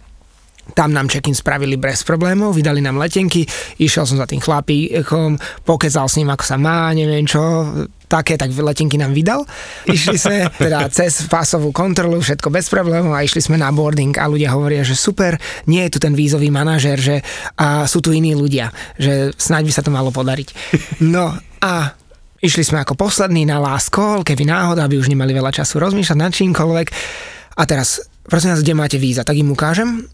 tam nám check-in spravili bez problémov, vydali nám letenky, išiel som za tým chlapíkom, pokecal s ním, ako sa má, neviem čo, také, tak letenky nám vydal. Išli sme teda cez pásovú kontrolu, všetko bez problémov a išli sme na boarding a ľudia hovoria, že super, nie je tu ten vízový manažer, že a sú tu iní ľudia, že snáď by sa to malo podariť. No a išli sme ako poslední na last call, keby náhoda, aby už nemali veľa času rozmýšľať nad čímkoľvek. A teraz, prosím vás, kde máte víza? Tak im ukážem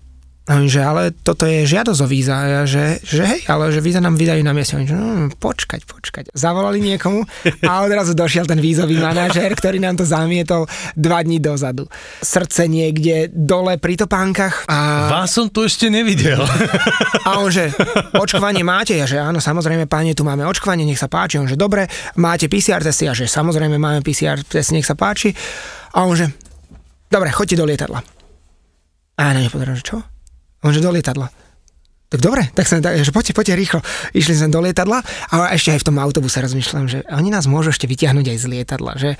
a on, že ale toto je žiadosť o víza. A ja, že, že hej, ale že víza nám vydajú na mieste. On, že no, počkať, počkať. Zavolali niekomu a odrazu došiel ten vízový manažér, ktorý nám to zamietol dva dní dozadu. Srdce niekde dole pri topánkach. A... Vás som tu ešte nevidel. A on, že očkovanie máte? Ja, že áno, samozrejme, páne, tu máme očkovanie, nech sa páči. On, že dobre, máte PCR testy? Ja, že samozrejme, máme PCR testy, nech sa páči. A on, že dobre, choďte do lietadla. A ja na ne že čo? On že do lietadla. tak dobre, tak tak, že poďte, poďte rýchlo. Išli sme do lietadla a ešte aj v tom autobuse rozmýšľam, že oni nás môžu ešte vyťahnuť aj z lietadla, že,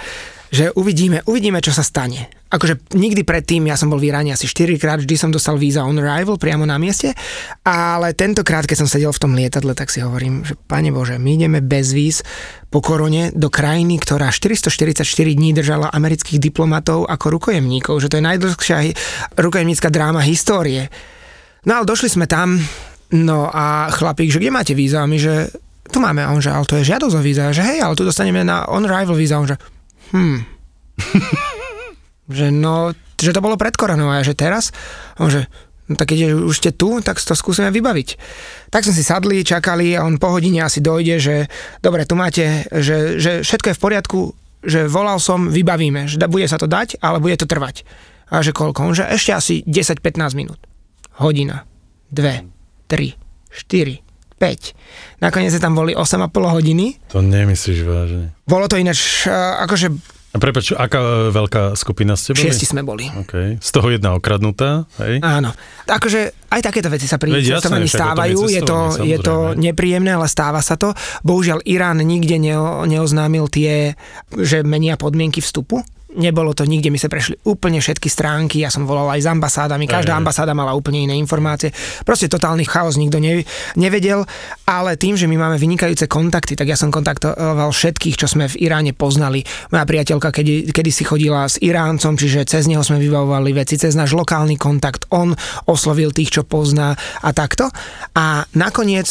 že uvidíme, uvidíme, čo sa stane. Akože nikdy predtým, ja som bol v Iráne asi 4 krát, vždy som dostal víza on arrival priamo na mieste, ale tentokrát, keď som sedel v tom lietadle, tak si hovorím, že pane Bože, my ideme bez víz po korone do krajiny, ktorá 444 dní držala amerických diplomatov ako rukojemníkov, že to je najdlhšia rukojemnícka dráma histórie No ale došli sme tam, no a chlapík, že kde máte víza? A my, že tu máme. A on, že ale to je žiadosť o víza. Že hej, ale tu dostaneme na on-arrival víza. A on, že hm. že no, že to bolo pred koronou a že teraz? A on, že no tak keď už ste tu, tak to skúsime vybaviť. Tak sme si sadli, čakali a on po hodine asi dojde, že dobre, tu máte, že, že všetko je v poriadku, že volal som, vybavíme, že bude sa to dať, ale bude to trvať. A že koľko? On, že ešte asi 10-15 minút hodina, dve, tri, štyri, 5. Nakoniec tam boli 8,5 hodiny. To nemyslíš vážne. Bolo to ináč, akože a prepač, aká e, veľká skupina ste boli? Šiesti sme boli. Okay. Z toho jedna okradnutá, hej? Áno. Akože aj takéto veci sa pri Veď, cestovaní stávajú, je to, je to nepríjemné, ale stáva sa to. Bohužiaľ Irán nikde neoznámil tie, že menia podmienky vstupu nebolo to nikde, my sme prešli úplne všetky stránky, ja som volal aj s ambasádami, každá ambasáda mala úplne iné informácie. Proste totálny chaos, nikto nevedel, ale tým, že my máme vynikajúce kontakty, tak ja som kontaktoval všetkých, čo sme v Iráne poznali. Moja priateľka kedy, kedy si chodila s Iráncom, čiže cez neho sme vybavovali veci, cez náš lokálny kontakt, on oslovil tých, čo pozná a takto. A nakoniec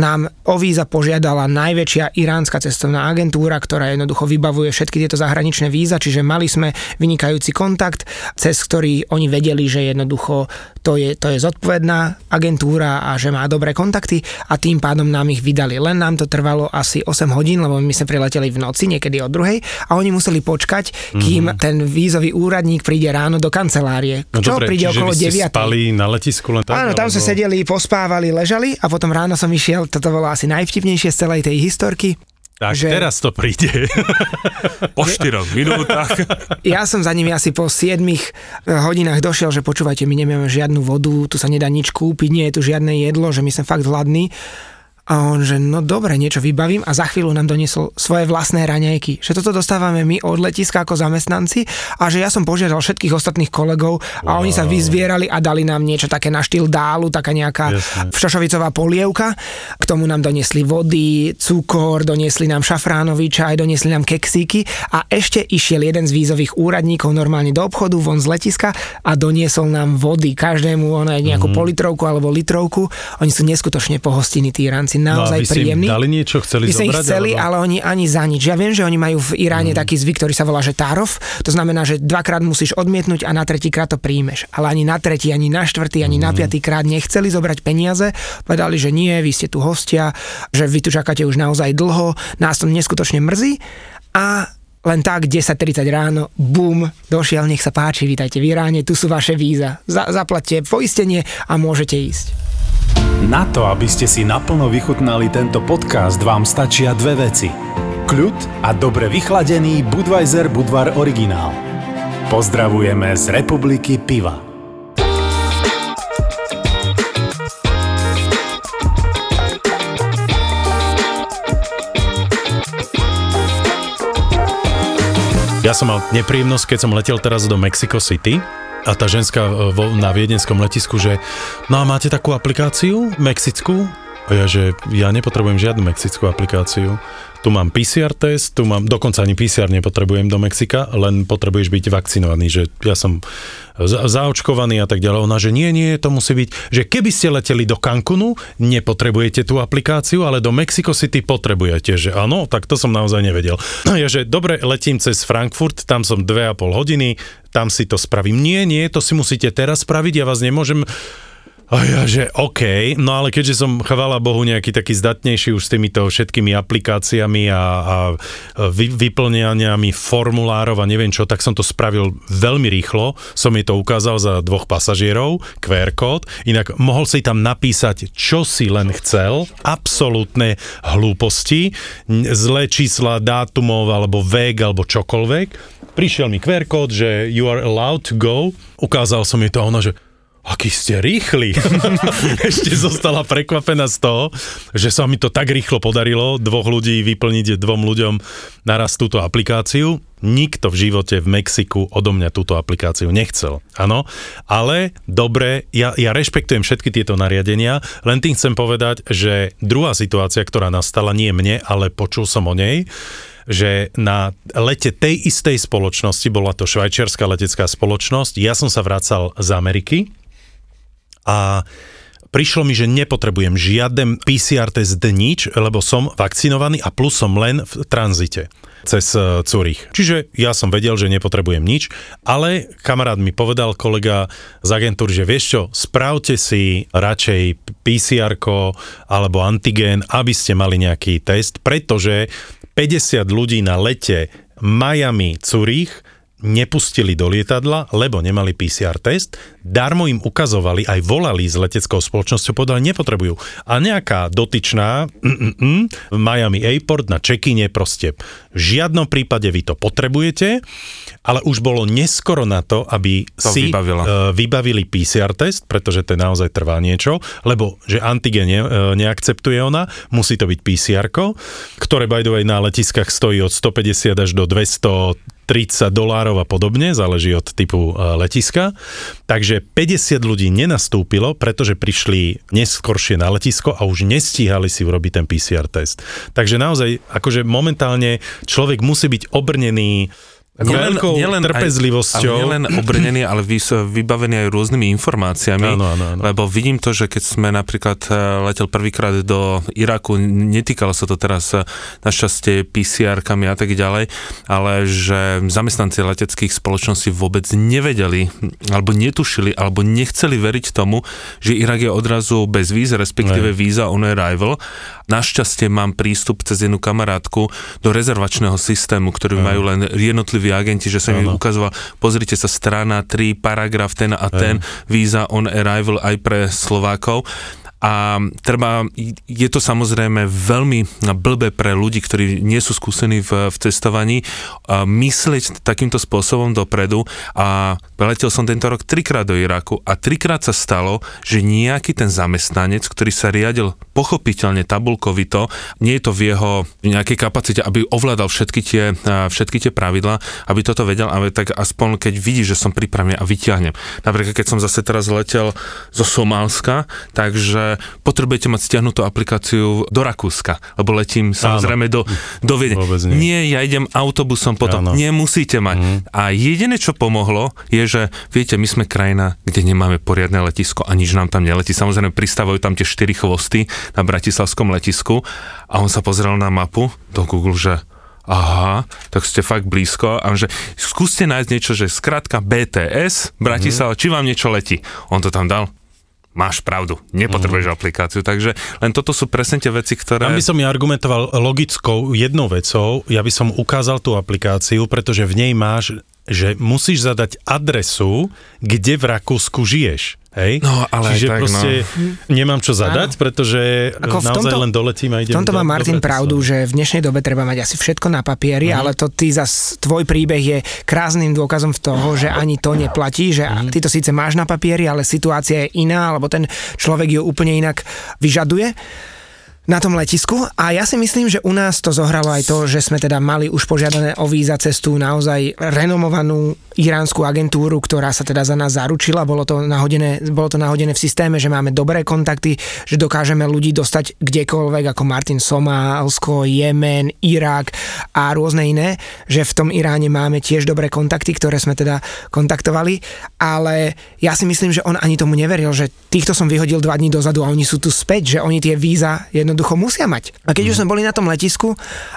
nám o víza požiadala najväčšia iránska cestovná agentúra, ktorá jednoducho vybavuje všetky tieto zahraničné víza, čiže mali sme vynikajúci kontakt, cez ktorý oni vedeli, že jednoducho to je, to je zodpovedná agentúra a že má dobré kontakty a tým pádom nám ich vydali. Len nám to trvalo asi 8 hodín, lebo my sme prileteli v noci, niekedy od druhej a oni museli počkať, kým mm-hmm. ten vízový úradník príde ráno do kancelárie. No čo dobre, príde okolo 9. spali na letisku len tak? Áno, tam alebo... sme sedeli, pospávali, ležali a potom ráno som išiel, toto bolo asi najvtipnejšie z celej tej historky, tak že... teraz to príde. po 4 minútach. ja som za nimi asi po 7 hodinách došiel, že počúvajte, my nemáme žiadnu vodu, tu sa nedá nič kúpiť, nie je tu žiadne jedlo, že my sme fakt hladní. A on, že no dobre, niečo vybavím a za chvíľu nám doniesol svoje vlastné raňajky. Že toto dostávame my od letiska ako zamestnanci a že ja som požiadal všetkých ostatných kolegov a wow. oni sa vyzvierali a dali nám niečo také na štýl dálu, taká nejaká Jasne. šošovicová polievka. K tomu nám doniesli vody, cukor, doniesli nám šafránový čaj, doniesli nám keksíky a ešte išiel jeden z vízových úradníkov normálne do obchodu von z letiska a doniesol nám vody, každému ono nejakú mm. politrovku alebo litrovku. Oni sú neskutočne pohostení tí Iránci naozaj no príjemní. dali niečo, chceli My zobrať? ich chceli, alebo... ale oni ani za nič. Ja viem, že oni majú v Iráne mm. taký zvyk, ktorý sa volá, že tárov. To znamená, že dvakrát musíš odmietnúť a na tretíkrát to príjmeš. Ale ani na tretí, ani na štvrtý, ani mm. na piatý krát nechceli zobrať peniaze. Povedali, že nie, vy ste tu hostia, že vy tu čakáte už naozaj dlho, nás to neskutočne mrzí. A len tak 10.30 ráno, bum, došiel, nech sa páči, vítajte v Iráne, tu sú vaše víza. Za, zaplatte poistenie a môžete ísť. Na to, aby ste si naplno vychutnali tento podcast, vám stačia dve veci. Kľud a dobre vychladený Budweiser Budvar originál. Pozdravujeme z Republiky Piva. Ja som mal nepríjemnosť, keď som letel teraz do Mexico City a tá ženská e, vo, na viedenskom letisku, že no a máte takú aplikáciu mexickú? A ja, že ja nepotrebujem žiadnu mexickú aplikáciu. Tu mám PCR test, tu mám, dokonca ani PCR nepotrebujem do Mexika, len potrebuješ byť vakcinovaný, že ja som zaočkovaný a tak ďalej. Ona, že nie, nie, to musí byť, že keby ste leteli do Cancunu, nepotrebujete tú aplikáciu, ale do Mexico City potrebujete, že áno, tak to som naozaj nevedel. Ja, že dobre, letím cez Frankfurt, tam som dve a pol hodiny, tam si to spravím. Nie, nie, to si musíte teraz spraviť, ja vás nemôžem a ja, že OK, no ale keďže som, chvala Bohu, nejaký taký zdatnejší už s týmito všetkými aplikáciami a, a vy, vyplňaniami formulárov a neviem čo, tak som to spravil veľmi rýchlo. Som jej to ukázal za dvoch pasažierov, QR kód, inak mohol si tam napísať, čo si len chcel, absolútne hlúposti, zlé čísla, dátumov alebo vek alebo čokoľvek. Prišiel mi QR kód, že you are allowed to go, ukázal som jej to a ona, že aký ste rýchli. Ešte zostala prekvapená z toho, že sa mi to tak rýchlo podarilo dvoch ľudí vyplniť dvom ľuďom naraz túto aplikáciu. Nikto v živote v Mexiku odo mňa túto aplikáciu nechcel. Áno, ale dobre, ja, ja rešpektujem všetky tieto nariadenia, len tým chcem povedať, že druhá situácia, ktorá nastala nie mne, ale počul som o nej, že na lete tej istej spoločnosti, bola to švajčiarská letecká spoločnosť, ja som sa vracal z Ameriky a prišlo mi, že nepotrebujem žiaden PCR test nič, lebo som vakcinovaný a plus som len v tranzite cez e, Zurich. Čiže ja som vedel, že nepotrebujem nič, ale kamarát mi povedal, kolega z agentúry, že vieš čo, spravte si radšej PCR alebo antigén, aby ste mali nejaký test, pretože 50 ľudí na lete Miami, Zurich nepustili do lietadla, lebo nemali PCR test, darmo im ukazovali, aj volali s leteckou spoločnosťou, povedali, nepotrebujú. A nejaká dotyčná v Miami Airport na check-ine proste v žiadnom prípade vy to potrebujete, ale už bolo neskoro na to, aby to si uh, vybavili PCR test, pretože to naozaj trvá niečo, lebo že antigen ne, uh, neakceptuje ona, musí to byť PCR, ktoré by the way na letiskách stojí od 150 až do 200 30 dolárov a podobne, záleží od typu e, letiska. Takže 50 ľudí nenastúpilo, pretože prišli neskoršie na letisko a už nestíhali si urobiť ten PCR test. Takže naozaj, akože momentálne človek musí byť obrnený nielen, nielen trpezlivosťou. Aj, ale nielen obrnený, ale vy, vybavený aj rôznymi informáciami, áno, áno, áno. lebo vidím to, že keď sme napríklad e, letel prvýkrát do Iraku, netýkalo sa to teraz e, našťastie PCR-kami a tak ďalej, ale že zamestnanci leteckých spoločností vôbec nevedeli, alebo netušili, alebo nechceli veriť tomu, že Irak je odrazu bez víz, respektíve Aj. víza on arrival. Našťastie mám prístup cez jednu kamarátku do rezervačného systému, ktorý Aj. majú len jednotliví agenti, že som im ukazoval, pozrite sa, strana 3, paragraf ten a ten, víza on arrival aj pre Slovákov a treba, je to samozrejme veľmi blbé pre ľudí, ktorí nie sú skúsení v, v cestovaní, myslieť takýmto spôsobom dopredu a letel som tento rok trikrát do Iraku a trikrát sa stalo, že nejaký ten zamestnanec, ktorý sa riadil pochopiteľne tabulkovito, nie je to v jeho nejakej kapacite, aby ovládal všetky tie, všetky tie pravidlá, aby toto vedel, ale tak aspoň keď vidí, že som pripravený a vyťahnem. Napríklad keď som zase teraz letel zo Somálska, takže potrebujete mať stiahnutú aplikáciu do Rakúska, lebo letím samozrejme do, do Viedne. Nie. nie, ja idem autobusom potom. Áno. Nemusíte mať. Mm. A jediné, čo pomohlo, je, že viete, my sme krajina, kde nemáme poriadne letisko a nič nám tam neletí. Samozrejme, pristávajú tam tie štyri chvosty na bratislavskom letisku a on sa pozrel na mapu do Google, že aha, tak ste fakt blízko a že skúste nájsť niečo, že skratka BTS, Bratislava, mm. či vám niečo letí. On to tam dal, máš pravdu, nepotrebuješ mm. aplikáciu. Takže len toto sú presne tie veci, ktoré... Tam by som ja argumentoval logickou jednou vecou, ja by som ukázal tú aplikáciu, pretože v nej máš, že musíš zadať adresu, kde v Rakúsku žiješ. Hej? No, ale Čiže tak, proste no. nemám čo zadať, Áno. pretože Ako v naozaj tomto, len doletím a idem V tomto má Martin pravdu, že v dnešnej dobe treba mať asi všetko na papieri, mm. ale to ty zas, tvoj príbeh je krásnym dôkazom v toho, že ani to neplatí, že mm. ty to síce máš na papieri, ale situácia je iná, alebo ten človek ju úplne inak vyžaduje na tom letisku a ja si myslím, že u nás to zohralo aj to, že sme teda mali už požiadané o víza cestu naozaj renomovanú iránsku agentúru, ktorá sa teda za nás zaručila. Bolo to nahodené, bolo to nahodené v systéme, že máme dobré kontakty, že dokážeme ľudí dostať kdekoľvek, ako Martin Somálsko, Jemen, Irak a rôzne iné, že v tom Iráne máme tiež dobré kontakty, ktoré sme teda kontaktovali, ale ja si myslím, že on ani tomu neveril, že týchto som vyhodil dva dní dozadu a oni sú tu späť, že oni tie víza jedno jednoducho musia mať. A keď mm. už sme boli na tom letisku,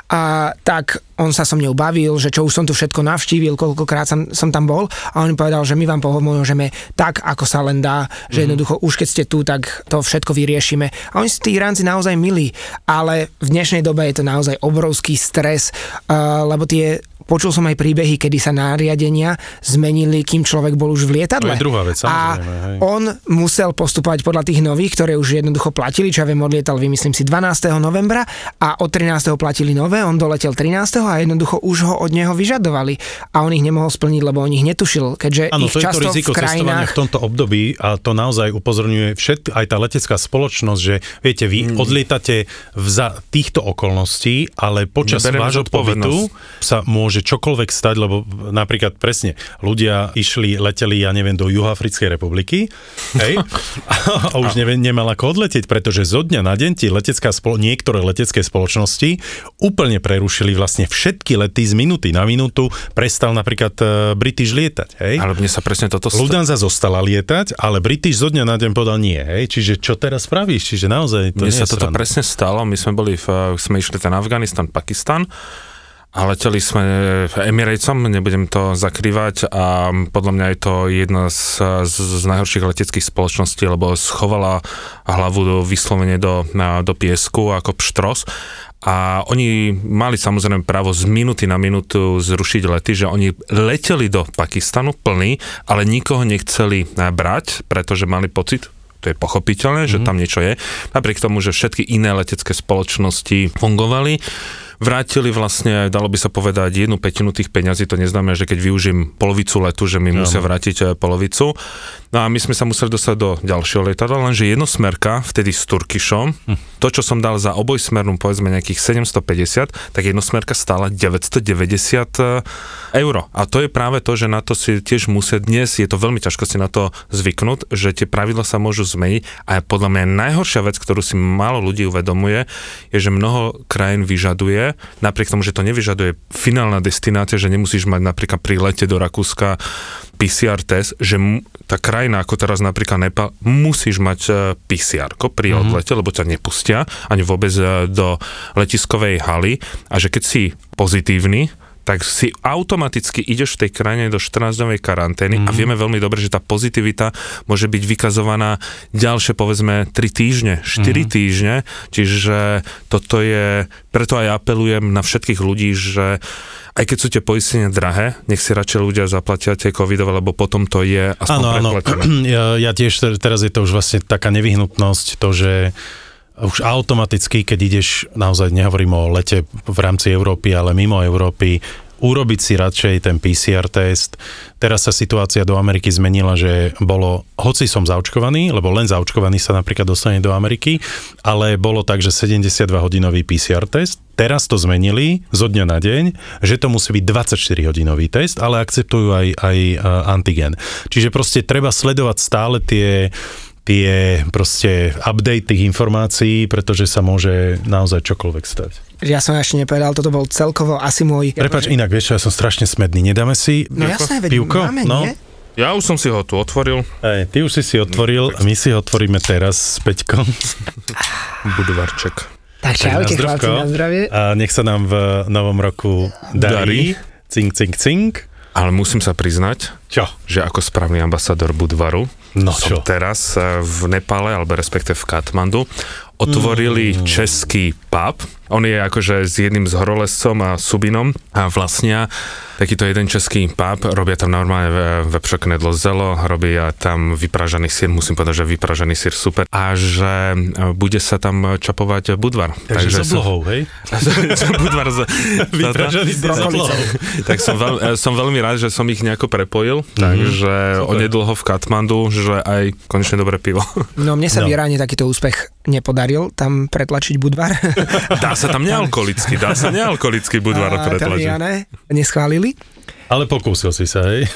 a, tak on sa so mnou bavil, že čo už som tu všetko navštívil, koľkokrát som, som tam bol a on mi povedal, že my vám pomôžeme tak, ako sa len dá, že mm. jednoducho už keď ste tu, tak to všetko vyriešime. A oni sú tí Iránci naozaj milí, ale v dnešnej dobe je to naozaj obrovský stres, uh, lebo tie Počul som aj príbehy, kedy sa nariadenia zmenili, kým človek bol už v lietadle. To je druhá vec, A hej. on musel postupovať podľa tých nových, ktoré už jednoducho platili, čo ja viem, odlietal, vymyslím si, 12. novembra a od 13. platili nové, on doletel 13. iného a jednoducho už ho od neho vyžadovali a on ich nemohol splniť, lebo on ich netušil, keďže ano, ich to často je to riziko v krajinách... v tomto období a to naozaj upozorňuje všet, aj tá letecká spoločnosť, že viete, vy mm. odlietate v za týchto okolností, ale počas vášho pobytu sa môže čokoľvek stať, lebo napríklad presne ľudia išli, leteli, ja neviem, do Juhoafrickej republiky, hej, a už neviem, nemal ako odletieť, pretože zo dňa na deň ti letecká spolo- niektoré letecké spoločnosti úplne prerušili vlastne všetky lety z minúty na minútu, prestal napríklad uh, British lietať, hej. Ale mne sa presne toto... St- Lufthansa zostala lietať, ale British zo dňa na deň povedal nie, hej. Čiže čo teraz spravíš? Čiže naozaj to Mne nie sa toto sranda. presne stalo, my sme boli, v, sme išli ten Afganistan, Pakistan a leteli sme Emiratesom, nebudem to zakrývať a podľa mňa je to jedna z, z, z najhorších leteckých spoločností, lebo schovala hlavu do, vyslovene do, na, do piesku ako pštros a oni mali samozrejme právo z minúty na minútu zrušiť lety, že oni leteli do Pakistanu plný, ale nikoho nechceli brať, pretože mali pocit, to je pochopiteľné, mm-hmm. že mhm. tam niečo je, napriek tomu, že všetky iné letecké spoločnosti fungovali vrátili vlastne, dalo by sa povedať, jednu petinu tých peňazí, to neznamená, že keď využijem polovicu letu, že mi ja. musia vrátiť eh, polovicu. No a my sme sa museli dostať do ďalšieho lietadla, lenže jednosmerka, vtedy s Turkišom, hm. to, čo som dal za obojsmernú, povedzme nejakých 750, tak jednosmerka stála 990 eh, eur. A to je práve to, že na to si tiež musia dnes, je to veľmi ťažko si na to zvyknúť, že tie pravidla sa môžu zmeniť a podľa mňa najhoršia vec, ktorú si málo ľudí uvedomuje, je, že mnoho krajín vyžaduje, napriek tomu, že to nevyžaduje finálna destinácia, že nemusíš mať napríklad pri lete do Rakúska PCR test, že tá krajina ako teraz napríklad Nepal, musíš mať e, PCR pri mm-hmm. odlete, lebo ťa nepustia ani vôbec e, do letiskovej haly a že keď si pozitívny, tak si automaticky ideš v tej krajine do 14-dňovej karantény mm-hmm. a mhm. vieme veľmi dobre, že tá pozitivita môže byť vykazovaná ďalšie povedzme 3 týždne, 4 mm-hmm. týždne, čiže toto je, preto aj apelujem na všetkých ľudí, že aj keď sú tie poistenia drahé, nech si radšej ľudia zaplatia tie covidové, lebo potom to je aspoň Áno, áno. Ja, ja tiež, teraz je to už vlastne taká nevyhnutnosť, to, že už automaticky, keď ideš, naozaj nehovorím o lete v rámci Európy, ale mimo Európy, urobiť si radšej ten PCR test. Teraz sa situácia do Ameriky zmenila, že bolo, hoci som zaočkovaný, lebo len zaočkovaný sa napríklad dostane do Ameriky, ale bolo tak, že 72-hodinový PCR test. Teraz to zmenili zo dňa na deň, že to musí byť 24-hodinový test, ale akceptujú aj, aj antigen. Čiže proste treba sledovať stále tie tie proste update tých informácií, pretože sa môže naozaj čokoľvek stať. Ja som ešte nepovedal, toto bol celkovo asi môj... Prepač, inak, vieš čo, ja som strašne smedný. Nedáme si no, jasné, veď pivko? Máme, no? Nie? Ja už som si ho tu otvoril. Ej, ty už si si otvoril, my si ho otvoríme teraz s Peťkom. Budvarček. Tak čaute, chlapci, na zdravie. A nech sa nám v novom roku darí. darí. Cink, cink, cink. Ale musím sa priznať, čo? že ako správny ambasador Budvaru, No som čo? teraz eh, v Nepale, alebo respektive v Katmandu, otvorili mm. český pub. On je akože s jedným z horolescom a Subinom a vlastnia takýto jeden český pub, robia tam normálne vepřok nedlo zelo, robia tam vypražaný sír, musím povedať, že vypražaný sír super a že e, bude sa tam čapovať budvar. Takže, Takže s oblohou, hej? budvar z... vypražaný sír s oblohou. tak som, veľ, e, som veľmi rád, že som ich nejako prepojil, takže super. onedlho v Katmandu, že aj konečne dobré pivo. No mne sa no. v Iráne takýto úspech nepodaril tam pretlačiť budvar. Dá sa tam nealkoholický, dá sa nealkoholický budvar pretlačiť. Tam neschválili. Ale pokúsil si sa, hej?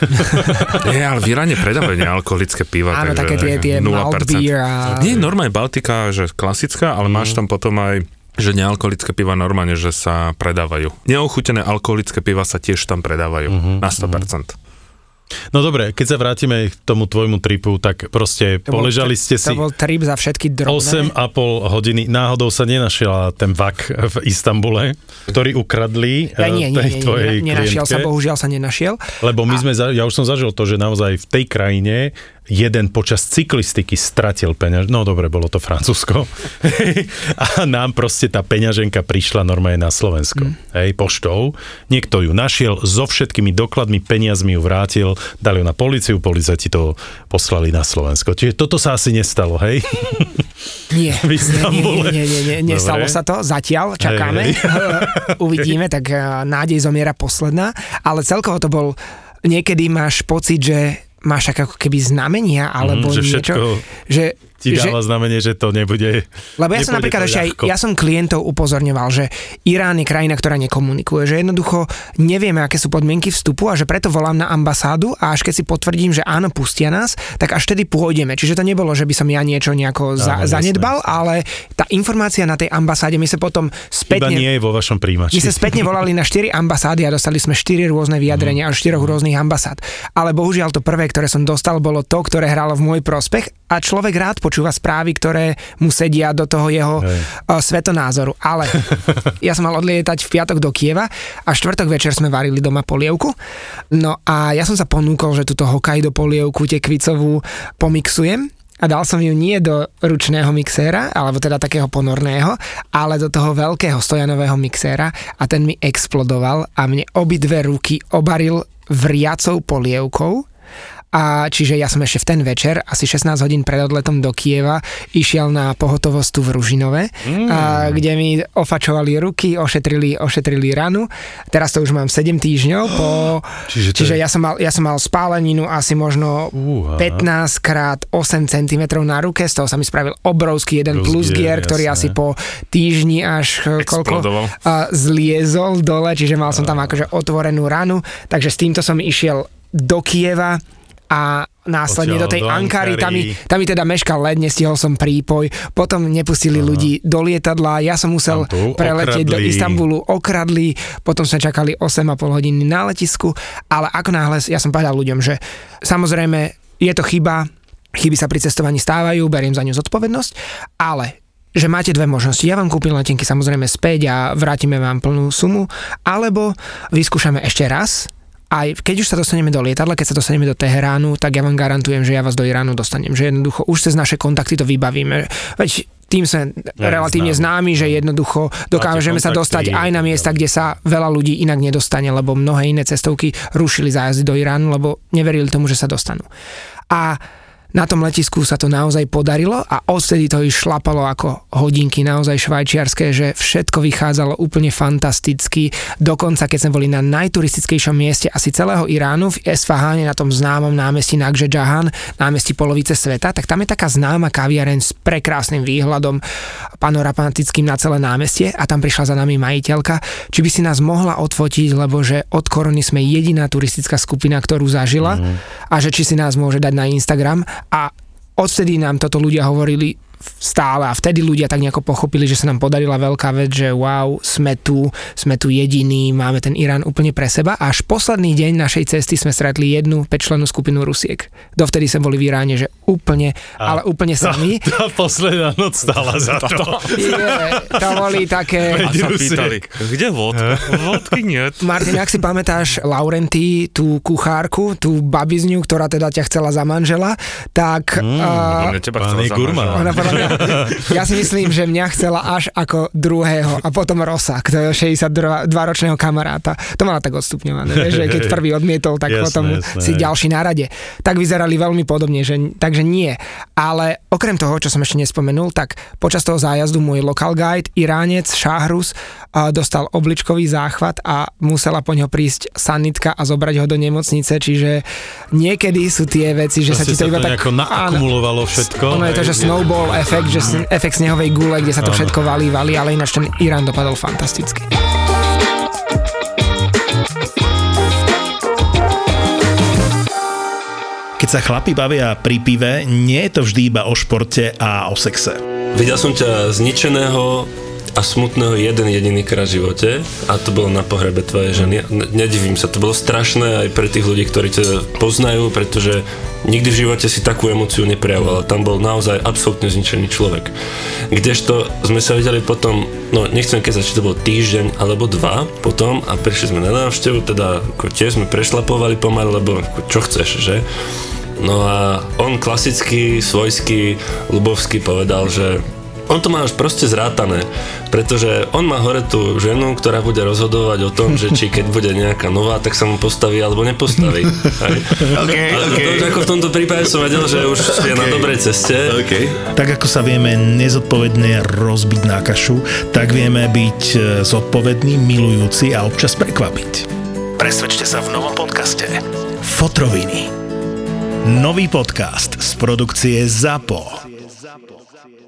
Nie, ale v Iráne predávajú nealkoholické piva. Áno, také tie, tie malt beer a... Nie, normálne Baltika, že klasická, ale mm. máš tam potom aj že nealkoholické piva normálne, že sa predávajú. Neochutené alkoholické piva sa tiež tam predávajú mm-hmm, na 100%. Mm-hmm. No dobre, keď sa vrátime k tomu tvojmu tripu, tak proste to poležali bol, ste si... To bol trip za všetky drobné. 8,5 hodiny. Náhodou sa nenašiel ten vak v Istambule, ktorý ukradli ja, nie, nie, tej nie, tvojej nie, nenašiel klientke. sa, bohužiaľ sa nenašiel. Lebo my a... sme, ja už som zažil to, že naozaj v tej krajine jeden počas cyklistiky stratil peňaž, no dobre, bolo to Francúzsko, a nám proste tá peňaženka prišla normálne na Slovensko, mm. hej, poštou. Niekto ju našiel, so všetkými dokladmi, peniazmi ju vrátil, dali ju na policiu, policajti to poslali na Slovensko. Čiže toto sa asi nestalo, hej? Nie, nie, nie, nie, nie, nie, nestalo sa to, zatiaľ čakáme, hej, hej. uvidíme, tak eh, nádej zomiera posledná, ale celkovo to bol, niekedy máš pocit, že máš tak ako keby znamenia alebo mm, že niečo, všetko... že ti dáva že, znamenie, že to nebude Lebo ja som napríklad ešte aj, ja som klientov upozorňoval, že Irán je krajina, ktorá nekomunikuje, že jednoducho nevieme, aké sú podmienky vstupu a že preto volám na ambasádu a až keď si potvrdím, že áno, pustia nás, tak až tedy pôjdeme. Čiže to nebolo, že by som ja niečo nejako za, áno, zanedbal, jasné. ale tá informácia na tej ambasáde, my sa potom spätne... Iba nie je vo vašom príjimači. My sa spätne volali na štyri ambasády a dostali sme štyri rôzne vyjadrenia mm. až štyroch rôznych ambasád. Ale bohužiaľ to prvé, ktoré som dostal, bolo to, ktoré hralo v môj prospech a človek rád počúva správy, ktoré mu sedia do toho jeho Hej. svetonázoru. Ale ja som mal odlietať v piatok do Kieva a štvrtok večer sme varili doma polievku. No a ja som sa ponúkol, že túto Hokkaido polievku tekvicovú pomixujem a dal som ju nie do ručného mixéra, alebo teda takého ponorného, ale do toho veľkého stojanového mixéra a ten mi explodoval a mne obidve ruky obaril vriacou polievkou a čiže ja som ešte v ten večer, asi 16 hodín pred odletom do Kieva, išiel na pohotovosť tu v Ružinove, mm. a, kde mi ofačovali ruky, ošetrili, ošetrili ranu. Teraz to už mám 7 týždňov. Po, čiže čiže je... ja, som mal, ja som mal spáleninu asi možno uh, 15 krát 8 cm na ruke, z toho sa mi spravil obrovský jeden plus gear, ktorý jasné. asi po týždni až koľko a, zliezol dole, čiže mal som tam akože otvorenú ranu, takže s týmto som išiel do Kieva a následne do tej do Ankary, tam mi, tam mi teda meškal led, nestihol som prípoj, potom nepustili Aha. ľudí do lietadla, ja som musel preletieť okradli. do Istanbulu, okradli, potom sme čakali 8,5 hodiny na letisku, ale ako náhle, ja som povedal ľuďom, že samozrejme je to chyba, chyby sa pri cestovaní stávajú, beriem za ňu zodpovednosť, ale že máte dve možnosti. Ja vám kúpim letenky samozrejme späť a vrátime vám plnú sumu, alebo vyskúšame ešte raz, aj keď už sa dostaneme do lietadla, keď sa dostaneme do Teheránu, tak ja vám garantujem, že ja vás do Iránu dostanem. Že jednoducho už cez naše kontakty to vybavíme. Veď tým sme ja, relatívne známi, že jednoducho dokážeme sa dostať aj na miesta, kde sa veľa ľudí inak nedostane, lebo mnohé iné cestovky rušili zájazdy do Iránu, lebo neverili tomu, že sa dostanú. A na tom letisku sa to naozaj podarilo a odtedy to ich šlapalo ako hodinky naozaj švajčiarske, že všetko vychádzalo úplne fantasticky. Dokonca, keď sme boli na najturistickejšom mieste asi celého Iránu, v Esfahane, na tom známom námestí Nagže Jahan, námestí polovice sveta, tak tam je taká známa kaviareň s prekrásnym výhľadom panoramatickým na celé námestie a tam prišla za nami majiteľka, či by si nás mohla odfotiť, lebo že od korony sme jediná turistická skupina, ktorú zažila mm. a že či si nás môže dať na Instagram a odvtedy nám toto ľudia hovorili stále a vtedy ľudia tak nejako pochopili, že sa nám podarila veľká vec, že wow, sme tu, sme tu jediní, máme ten Irán úplne pre seba. Až posledný deň našej cesty sme stretli jednu pečlenú skupinu Rusiek. Dovtedy sme boli v Iráne, že úplne, a, ale úplne sami. Tá, tá posledná noc stála za to. Je, to boli také... A sa pýtali, kde vodka? Vodky nie. Martin, ak si pamätáš Laurenty, tú kuchárku, tú babizňu, ktorá teda ťa chcela za manžela, tak... Mm, uh, teba chcela za manžela mňa, ja si myslím, že mňa chcela až ako druhého a potom Rosa, ktorého 62-ročného kamaráta. To mala tak odstupňované, že keď prvý odmietol, tak jasné, potom jasné. si ďalší na rade. Tak vyzerali veľmi podobne, že, takže nie. Ale okrem toho, čo som ešte nespomenul, tak počas toho zájazdu môj local guide, Iránec Šáhrus, dostal obličkový záchvat a musela po ňo prísť sanitka a zobrať ho do nemocnice, čiže niekedy sú tie veci, že Proste sa ti to iba tak... naakumulovalo všetko. Ono je to, že snowball efekt, že efekt snehovej gule, kde sa to všetko valí, valí, ale ináč ten Irán dopadol fantasticky. Keď sa chlapi bavia pri pive, nie je to vždy iba o športe a o sexe. Videl som ťa zničeného a smutného jeden jediný krát v živote a to bolo na pohrebe tvojej ženy. Nedivím sa, to bolo strašné aj pre tých ľudí, ktorí ťa poznajú, pretože nikdy v živote si takú emociu neprejavoval. Tam bol naozaj absolútne zničený človek. Kdežto sme sa videli potom, no nechcem keď či to bol týždeň alebo dva potom a prišli sme na návštevu, teda ako tiež sme prešlapovali pomaly, lebo ako, čo chceš, že? No a on klasický, svojský, ľubovský povedal, že on to má už proste zrátané, pretože on má hore tú ženu, ktorá bude rozhodovať o tom, že či keď bude nejaká nová, tak sa mu postaví alebo nepostaví. okay, A okay. to ako v tomto prípade som vedel, že už okay. je na dobrej ceste. Okay. Tak ako sa vieme nezodpovedne rozbiť na kašu, tak vieme byť e, zodpovední, milujúci a občas prekvapiť. Presvedčte sa v novom podcaste Fotroviny. Nový podcast z produkcie ZAPO.